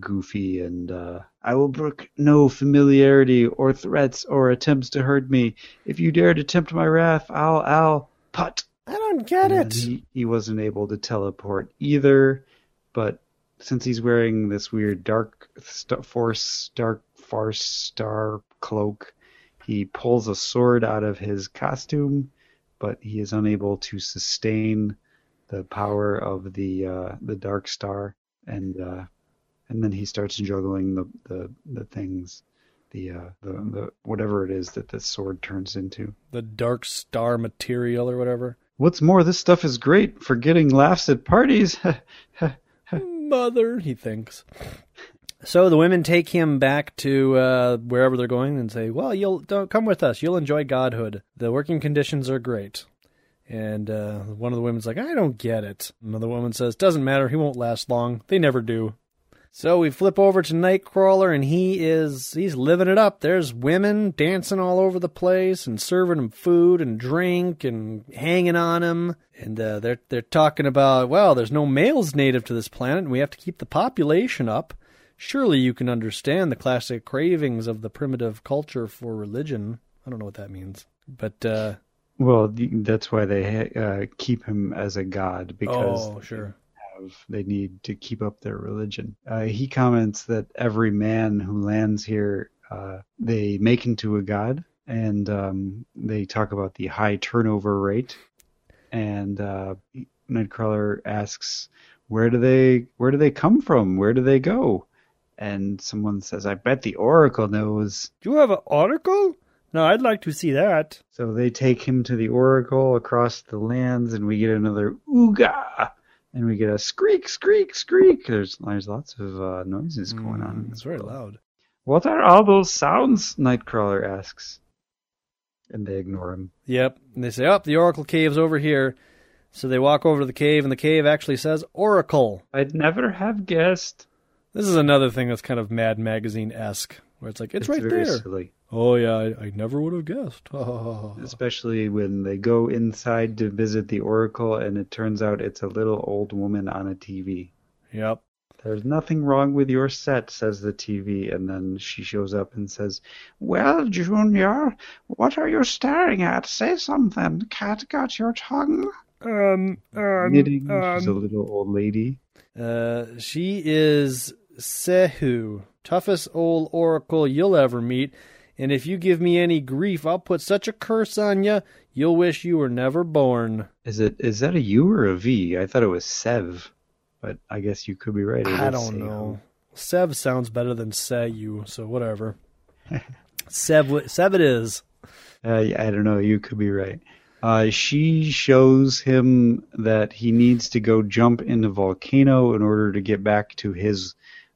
goofy and uh, I will brook no familiarity or threats or attempts to hurt me. If you dare to tempt my wrath, I'll I'll put. I don't get And it. He, he wasn't able to teleport either, but since he's wearing this weird dark st- force, dark farce star cloak, he pulls a sword out of his costume, but he is unable to sustain the power of the uh, the dark star, and uh, and then he starts juggling the the, the things. The, uh, the the whatever it is that the sword turns into. The dark star material or whatever. What's more, this stuff is great for getting laughs at parties. <laughs> Mother, he thinks. So the women take him back to uh, wherever they're going and say, "Well, you'll don't come with us. You'll enjoy godhood. The working conditions are great." And uh, one of the women's like, "I don't get it." Another woman says, "Doesn't matter. He won't last long. They never do." So we flip over to Nightcrawler, and he is he's living it up. There's women dancing all over the place and serving him food and drink and hanging on him. And uh, they're they're talking about well, there's no males native to this planet, and we have to keep the population up. Surely you can understand the classic cravings of the primitive culture for religion. I don't know what that means, but uh, Well, that's why they uh, keep him as a god because oh sure, they need to keep up their religion. Uh, he comments that every man who lands here, uh, they make into a god, and um, they talk about the high turnover rate. And uh, Nightcrawler asks, "Where do they? Where do they come from? Where do they go?" And someone says, "I bet the Oracle knows." do you have an Oracle? No, I'd like to see that. So they take him to the oracle across the lands, and we get another ooga, and we get a squeak, squeak, squeak. There's there's lots of uh, noises going on. Mm, It's very world. loud. What are all those sounds? Nightcrawler asks, and they ignore him. Yep. And they say, "Oh, the Oracle Cave's over here." So they walk over to the cave, and the cave actually says Oracle. I'd never have guessed. This is another thing that's kind of Mad Magazine esque, where it's like, it's, right there. silly, Oh yeah, I, I never would have guessed. especially when they go inside to visit the oracle, and it turns out it's a little old woman on a TV. yep. There's nothing wrong with your set, says the TV, and then she shows up and says, Well, Junior, what are you staring at? Say something. Cat got your tongue? Um, um, Knitting. She's a little old lady. Uh, she is Sehu, toughest old oracle you'll ever meet. And if you give me any grief, I'll put such a curse on you, you'll wish you were never born. Is it is that a U or a V? I thought it was Sev, but I guess you could be right. I don't know. Sev sounds better than Seyu, so whatever. <laughs> Sev, Sev it is. Uh, I don't know. You could be right. Uh, she shows him that he needs to go jump in the volcano in order to get back to his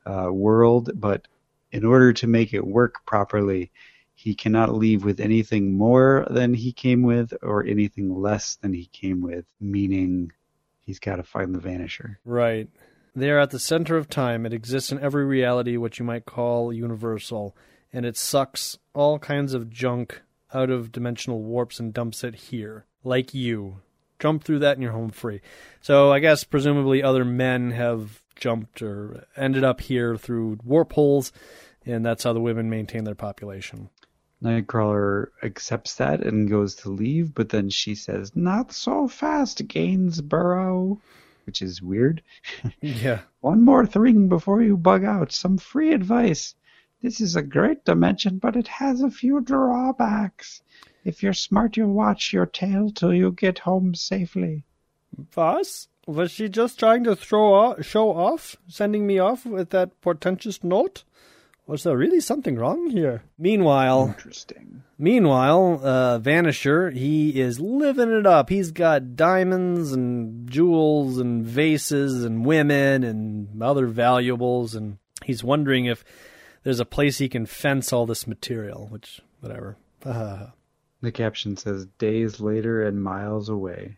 uh, world, but in order to make it work properly, he cannot leave with anything more than he came with or anything less than he came with, meaning he's got to find the Vanisher. Right. They are at the center of time. It exists in every reality, what you might call universal, and it sucks all kinds of junk out of dimensional warps and dumps it here, like you. Jump through that and you're home free. So I guess presumably other men have jumped or ended up here through warp holes, and that's how the women maintain their population. Nightcrawler accepts that and goes to leave, but then she says, Not so fast, Gainsborough, which is weird. <laughs> Yeah. One more thing before you bug out. Some free advice. This is a great dimension, but it has a few drawbacks. If you're smart, you'll watch your tail till you get home safely. Was? Was she just trying to throw off, show off, sending me off with that portentous note? Was there really something wrong here? Meanwhile, Interesting. meanwhile, uh, Vanisher, he is living it up. He's got diamonds and jewels and vases and women and other valuables, and he's wondering if there's a place he can fence all this material. Which, whatever. The caption says, Days later and miles away.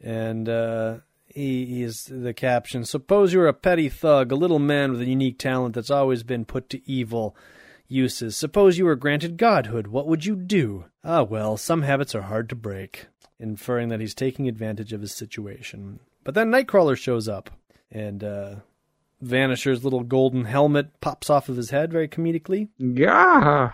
and uh, he, is the caption. Suppose you're a petty thug, a little man with a unique talent that's always been put to evil uses. Suppose you were granted godhood. What would you do? Ah, well, some habits are hard to break, inferring that he's taking advantage of his situation. But then Nightcrawler shows up, and uh, Vanisher's little golden helmet pops off of his head very comedically. Gah!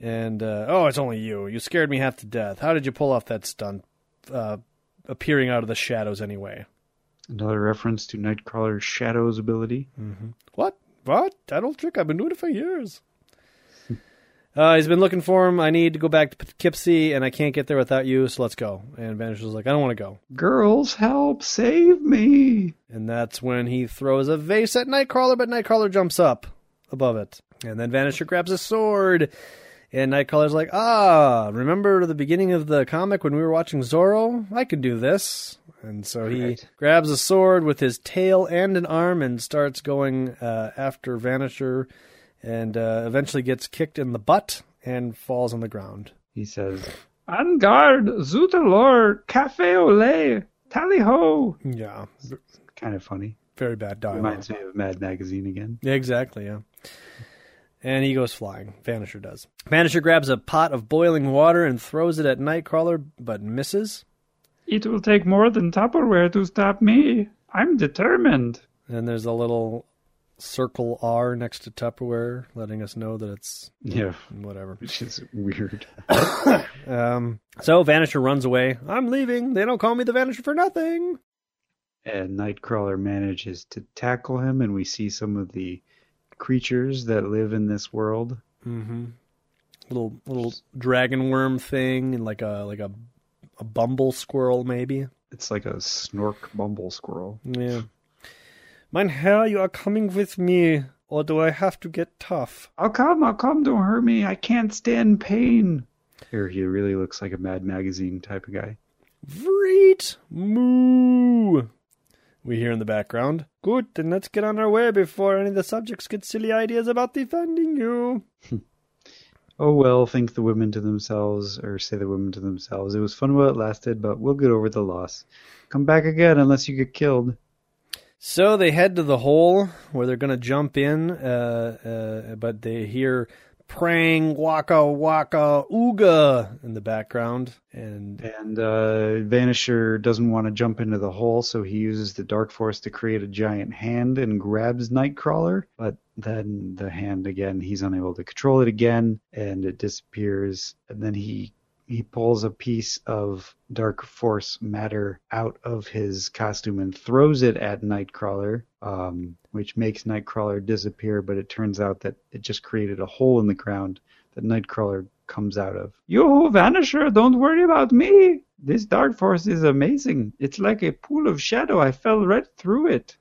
And uh, oh, it's only you. You scared me half to death. How did you pull off that stunt? Uh, appearing out of the shadows anyway. Another reference to Nightcrawler's Shadows ability. What? What? That old trick? I've been doing it for years. <laughs> uh, he's been looking for him. I need to go back to Poughkeepsie, and I can't get there without you. So let's go. And Vanisher's like, I don't want to go. Girls, help! Save me! And that's when he throws a vase at Nightcrawler, but Nightcrawler jumps up above it. And then Vanisher grabs a sword. And Nightcrawler's like, ah, remember the beginning of the comic when we were watching Zorro? I can do this. And so he Right. grabs a sword with his tail and an arm and starts going uh, after Vanisher and uh, eventually gets kicked in the butt and falls on the ground. He says, En garde, zut alors, café au lait, tally ho! Yeah, Kind of funny. very bad dialogue. Reminds me of Mad Magazine again. Yeah, exactly, yeah. And he goes flying. Vanisher does. Vanisher grabs a pot of boiling water and throws it at Nightcrawler, but misses. It will take more than Tupperware to stop me. I'm determined. And there's a little circle R next to Tupperware, letting us know that it's Yeah, whatever. which is weird. <coughs> Um, so Vanisher runs away. I'm leaving. They don't call me the Vanisher for nothing. And Nightcrawler manages to tackle him, and we see some of the creatures that live in this world. Mm-hmm. Little little dragon worm thing, and like a like a a bumble squirrel, maybe. It's like a snork bumble squirrel. Yeah. Mein Herr, you are coming with me, or do I have to get tough? I'll come, I'll come, don't hurt me. I can't stand pain. Here he really looks like a Mad Magazine type of guy. Vreet moo. We hear in the background. Good, then let's get on our way before any of the subjects get silly ideas about defending you. <laughs> Oh well, think the women to themselves, or say the women to themselves. It was fun while it lasted, but we'll get over the loss. Come back again unless you get killed. So they head to the hole where they're going to jump in, uh, uh, but they hear praying waka waka ooga in the background. And And uh, Vanisher doesn't want to jump into the hole, so he uses the Dark Force to create a giant hand and grabs Nightcrawler. But then the hand again, he's unable to control it again, and it disappears. And then he he pulls a piece of Dark Force matter out of his costume and throws it at Nightcrawler, um, which makes Nightcrawler disappear. But it turns out that it just created a hole in the ground that Nightcrawler comes out of. Yo, Vanisher, don't worry about me. This Dark Force is amazing. It's like a pool of shadow. I fell right through it.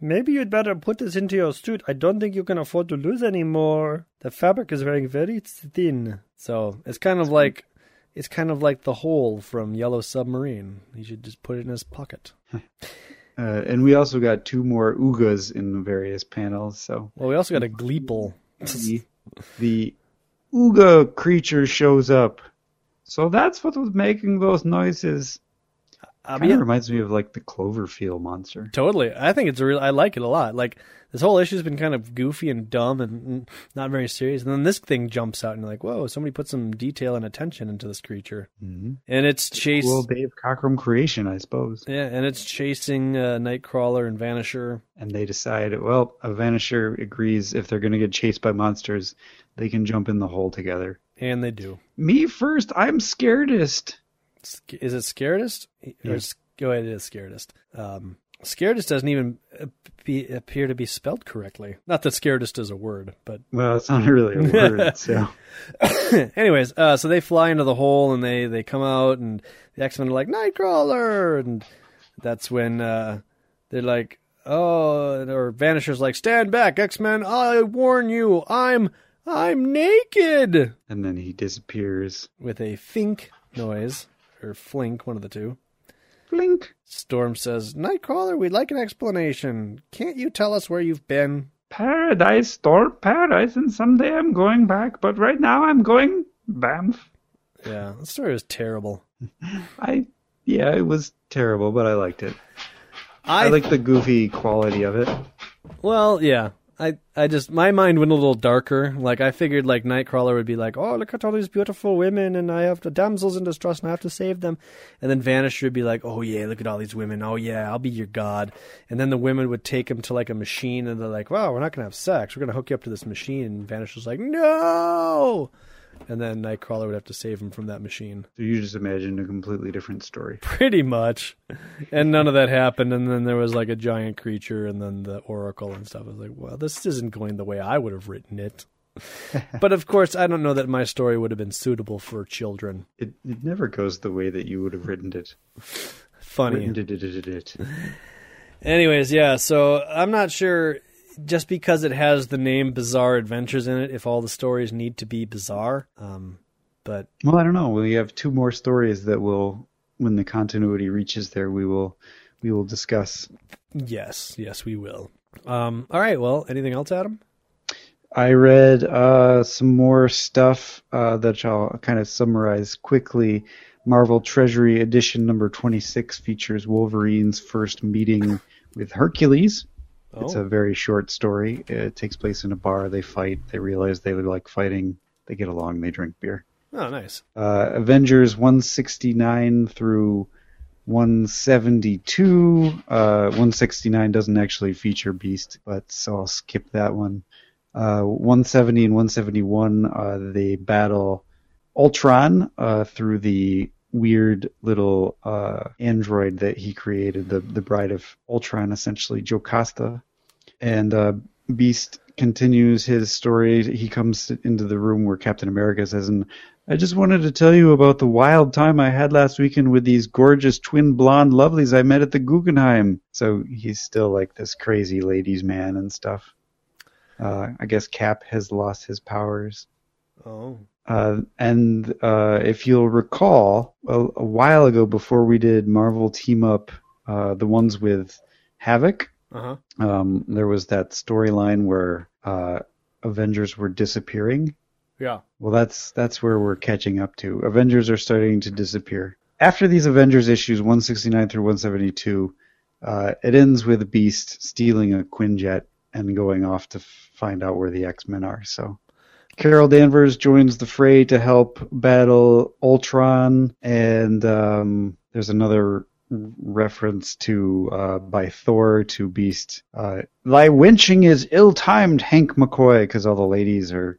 maybe you'd better put this into your suit. I don't think you can afford to lose anymore. The fabric is very, very thin. So it's kind of like. It's kind of like the hole from Yellow Submarine. He should just put it in his pocket. <laughs> Uh, and we also got two more Oogas in various panels. So Well, we also got a Gleeple. the, the Ooga creature shows up. So that's what was making those noises. I Kind mean, of reminds me of like the Cloverfield monster. Totally. I think it's a real. I like it a lot. Like this whole issue's been kind of goofy and dumb and not very serious, and then this thing jumps out and you're like, "Whoa!" Somebody put some detail and attention into this creature, Mm-hmm. and it's chase. well, Dave Cockrum creation, I suppose. Yeah, and it's chasing uh, Nightcrawler and Vanisher. And they decide, well, a Vanisher agrees if they're going to get chased by monsters, they can jump in the hole together. And they do. Me first, I'm scaredest. Is it Scaredest? Or Yeah. s- Go ahead, it is Scaredest. Um, Scaredest doesn't even be, appear to be spelled correctly. Not that Scaredest is a word, but <laughs> Well, it's not really a word, so. <laughs> Anyways, uh, so they fly into the hole and they, they come out and the X Men are like Nightcrawler, and that's when uh, they're like, oh, or Vanisher's like, stand back, X Men! I warn you, I'm I'm naked And then he disappears. with a fink noise or flink, one of the two. Flink. Storm says, Nightcrawler, we'd like an explanation. Can't you tell us where you've been? Paradise, Storm Paradise, and someday I'm going back, but right now I'm going bamf. Yeah, the story was terrible. I, yeah, it was terrible, but I liked it. I, I like the goofy quality of it. Well, yeah. I, I just my mind went a little darker. Like I figured like Nightcrawler would be like, Oh, look at all these beautiful women and I have the damsels in distress and I have to save them. And then Vanisher would be like, Oh yeah, look at all these women, oh yeah, I'll be your god. And then the women would take him to like a machine and they're like, Wow, we're not gonna have sex, we're gonna hook you up to this machine. And Vanisher's like, No and then Nightcrawler would have to save him from that machine. So you just imagined a completely different story. <laughs> Pretty much. And none of that happened. And then there was like a giant creature and then the oracle and stuff. I was like, well, this isn't going the way I would have written it. <laughs> but of course, I don't know that my story would have been suitable for children. It it never goes the way that you would have written it. Funny. Written it, it, it. Anyways, yeah, so I'm not sure just because it has the name Bizarre Adventures in it if all the stories need to be bizarre. Um, but Well, I don't know. We have two more stories that will, when the continuity reaches there, we will we will discuss. yes, yes, we will. Um, all right, well, anything else, Adam? I read uh, some more stuff uh, that I'll kind of summarize quickly. Marvel Treasury Edition number 26 features Wolverine's first meeting with Hercules. It's Oh. a very short story. It takes place in a bar. They fight. They realize they like fighting. They get along. They drink beer. Oh, nice. Uh, Avengers 169 through 172. Uh, 169 doesn't actually feature Beast, but so I'll skip that one. Uh, 170 and 171, uh, they battle Ultron uh, through the weird little uh, android that he created, the the bride of Ultron, essentially Jocasta. And uh, Beast continues his story. He comes into the room where Captain America says, "And I just wanted to tell you about the wild time I had last weekend with these gorgeous twin blonde lovelies I met at the Guggenheim." So he's still like this crazy ladies' man and stuff. Uh, I guess Cap has lost his powers. Oh. Uh, and uh, if you'll recall, a, a while ago, before we did Marvel Team Up, uh, the ones with Havoc, Uh huh. um, there was that storyline where uh, Avengers were disappearing. Yeah. Well, that's that's where we're catching up to. Avengers are starting to disappear. After these Avengers issues, 169 through 172, uh, it ends with Beast stealing a Quinjet and going off to find out where the X-Men are. So, Carol Danvers joins the fray to help battle Ultron, and um, there's another reference to uh, by Thor to Beast. Uh, Thy winching is ill-timed, Hank McCoy, because all the ladies are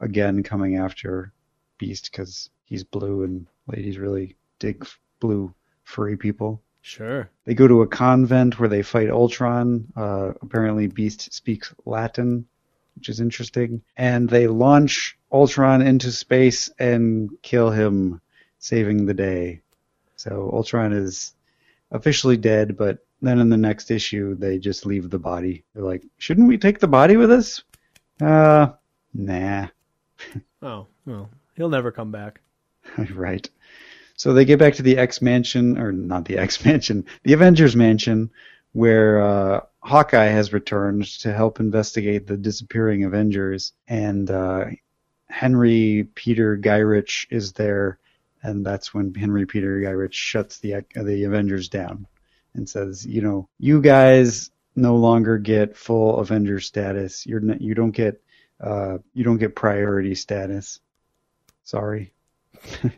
again coming after Beast because he's blue and ladies really dig blue furry people. Sure. They go to a convent where they fight Ultron. Uh, apparently, Beast speaks Latin, which is interesting. And they launch Ultron into space and kill him, saving the day. So Ultron is officially dead, but then in the next issue, they just leave the body. They're like, shouldn't we take the body with us? Uh, nah. <laughs> Oh, well, he'll never come back. <laughs> right. So they get back to the X Mansion, or not the X Mansion, the Avengers Mansion, where uh, Hawkeye has returned to help investigate the disappearing Avengers, and uh, Henry Peter Gyrich is there, and that's when Henry Peter Gyrich shuts the the Avengers down and says, you know, you guys no longer get full Avenger status. You're not, you don't get uh, you don't get priority status. Sorry.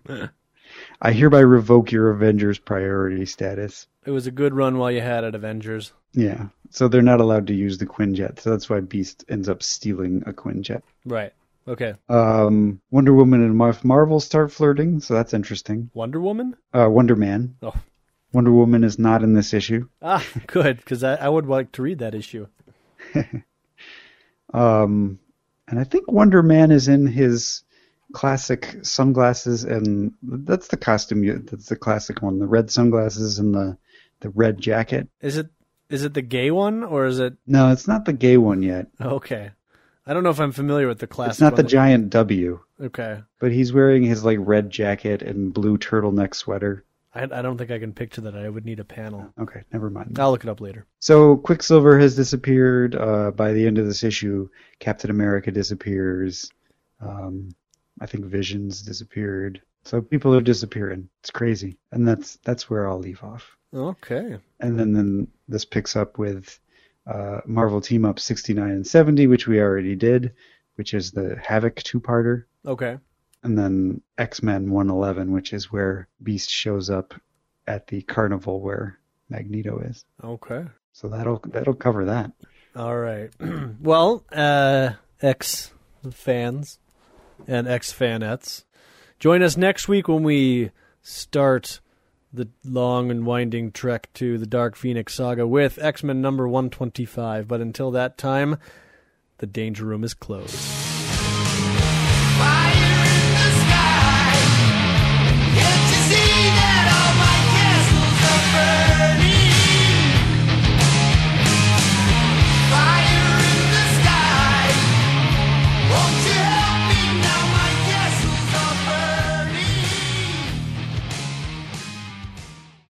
<laughs> I hereby revoke your Avengers priority status. It was a good run while you had it, Avengers. Yeah. So they're not allowed to use the Quinjet. So that's why Beast ends up stealing a Quinjet. Right. Okay. Um, Wonder Woman and Mar- Marvel start flirting, so that's interesting. Wonder Woman? Uh, Wonder Man. Oh. Wonder Woman is not in this issue. Ah, <laughs> good, because I, I would like to read that issue. <laughs> Um, and I think Wonder Man is in his classic sunglasses, and that's the costume. That's the classic one: the red sunglasses and the the red jacket. Is it is it the gay one or is it No, it's not the gay one yet. okay? I don't know if I'm familiar with the classic. It's not the giant W, Okay. but he's wearing his like red jacket and blue turtleneck sweater. I, I don't think I can picture that. I would need a panel. Okay, never mind. I'll look it up later. So Quicksilver has disappeared. Uh, by the end of this issue, Captain America disappears. Um, I think Visions disappeared. So people are disappearing. It's crazy, and that's that's where I'll leave off. Okay. And then then this picks up with uh, Marvel Team Up 69 and 70, which we already did, which is the Havoc two-parter, Okay. and then X Men 111, which is where Beast shows up at the carnival where Magneto is. Okay. So that'll that'll cover that. All right. <clears throat> well, uh, ex fans and ex fanettes, join us next week when we start the long and winding trek to the Dark Phoenix saga with X Men number 125. But until that time, the Danger Room is closed.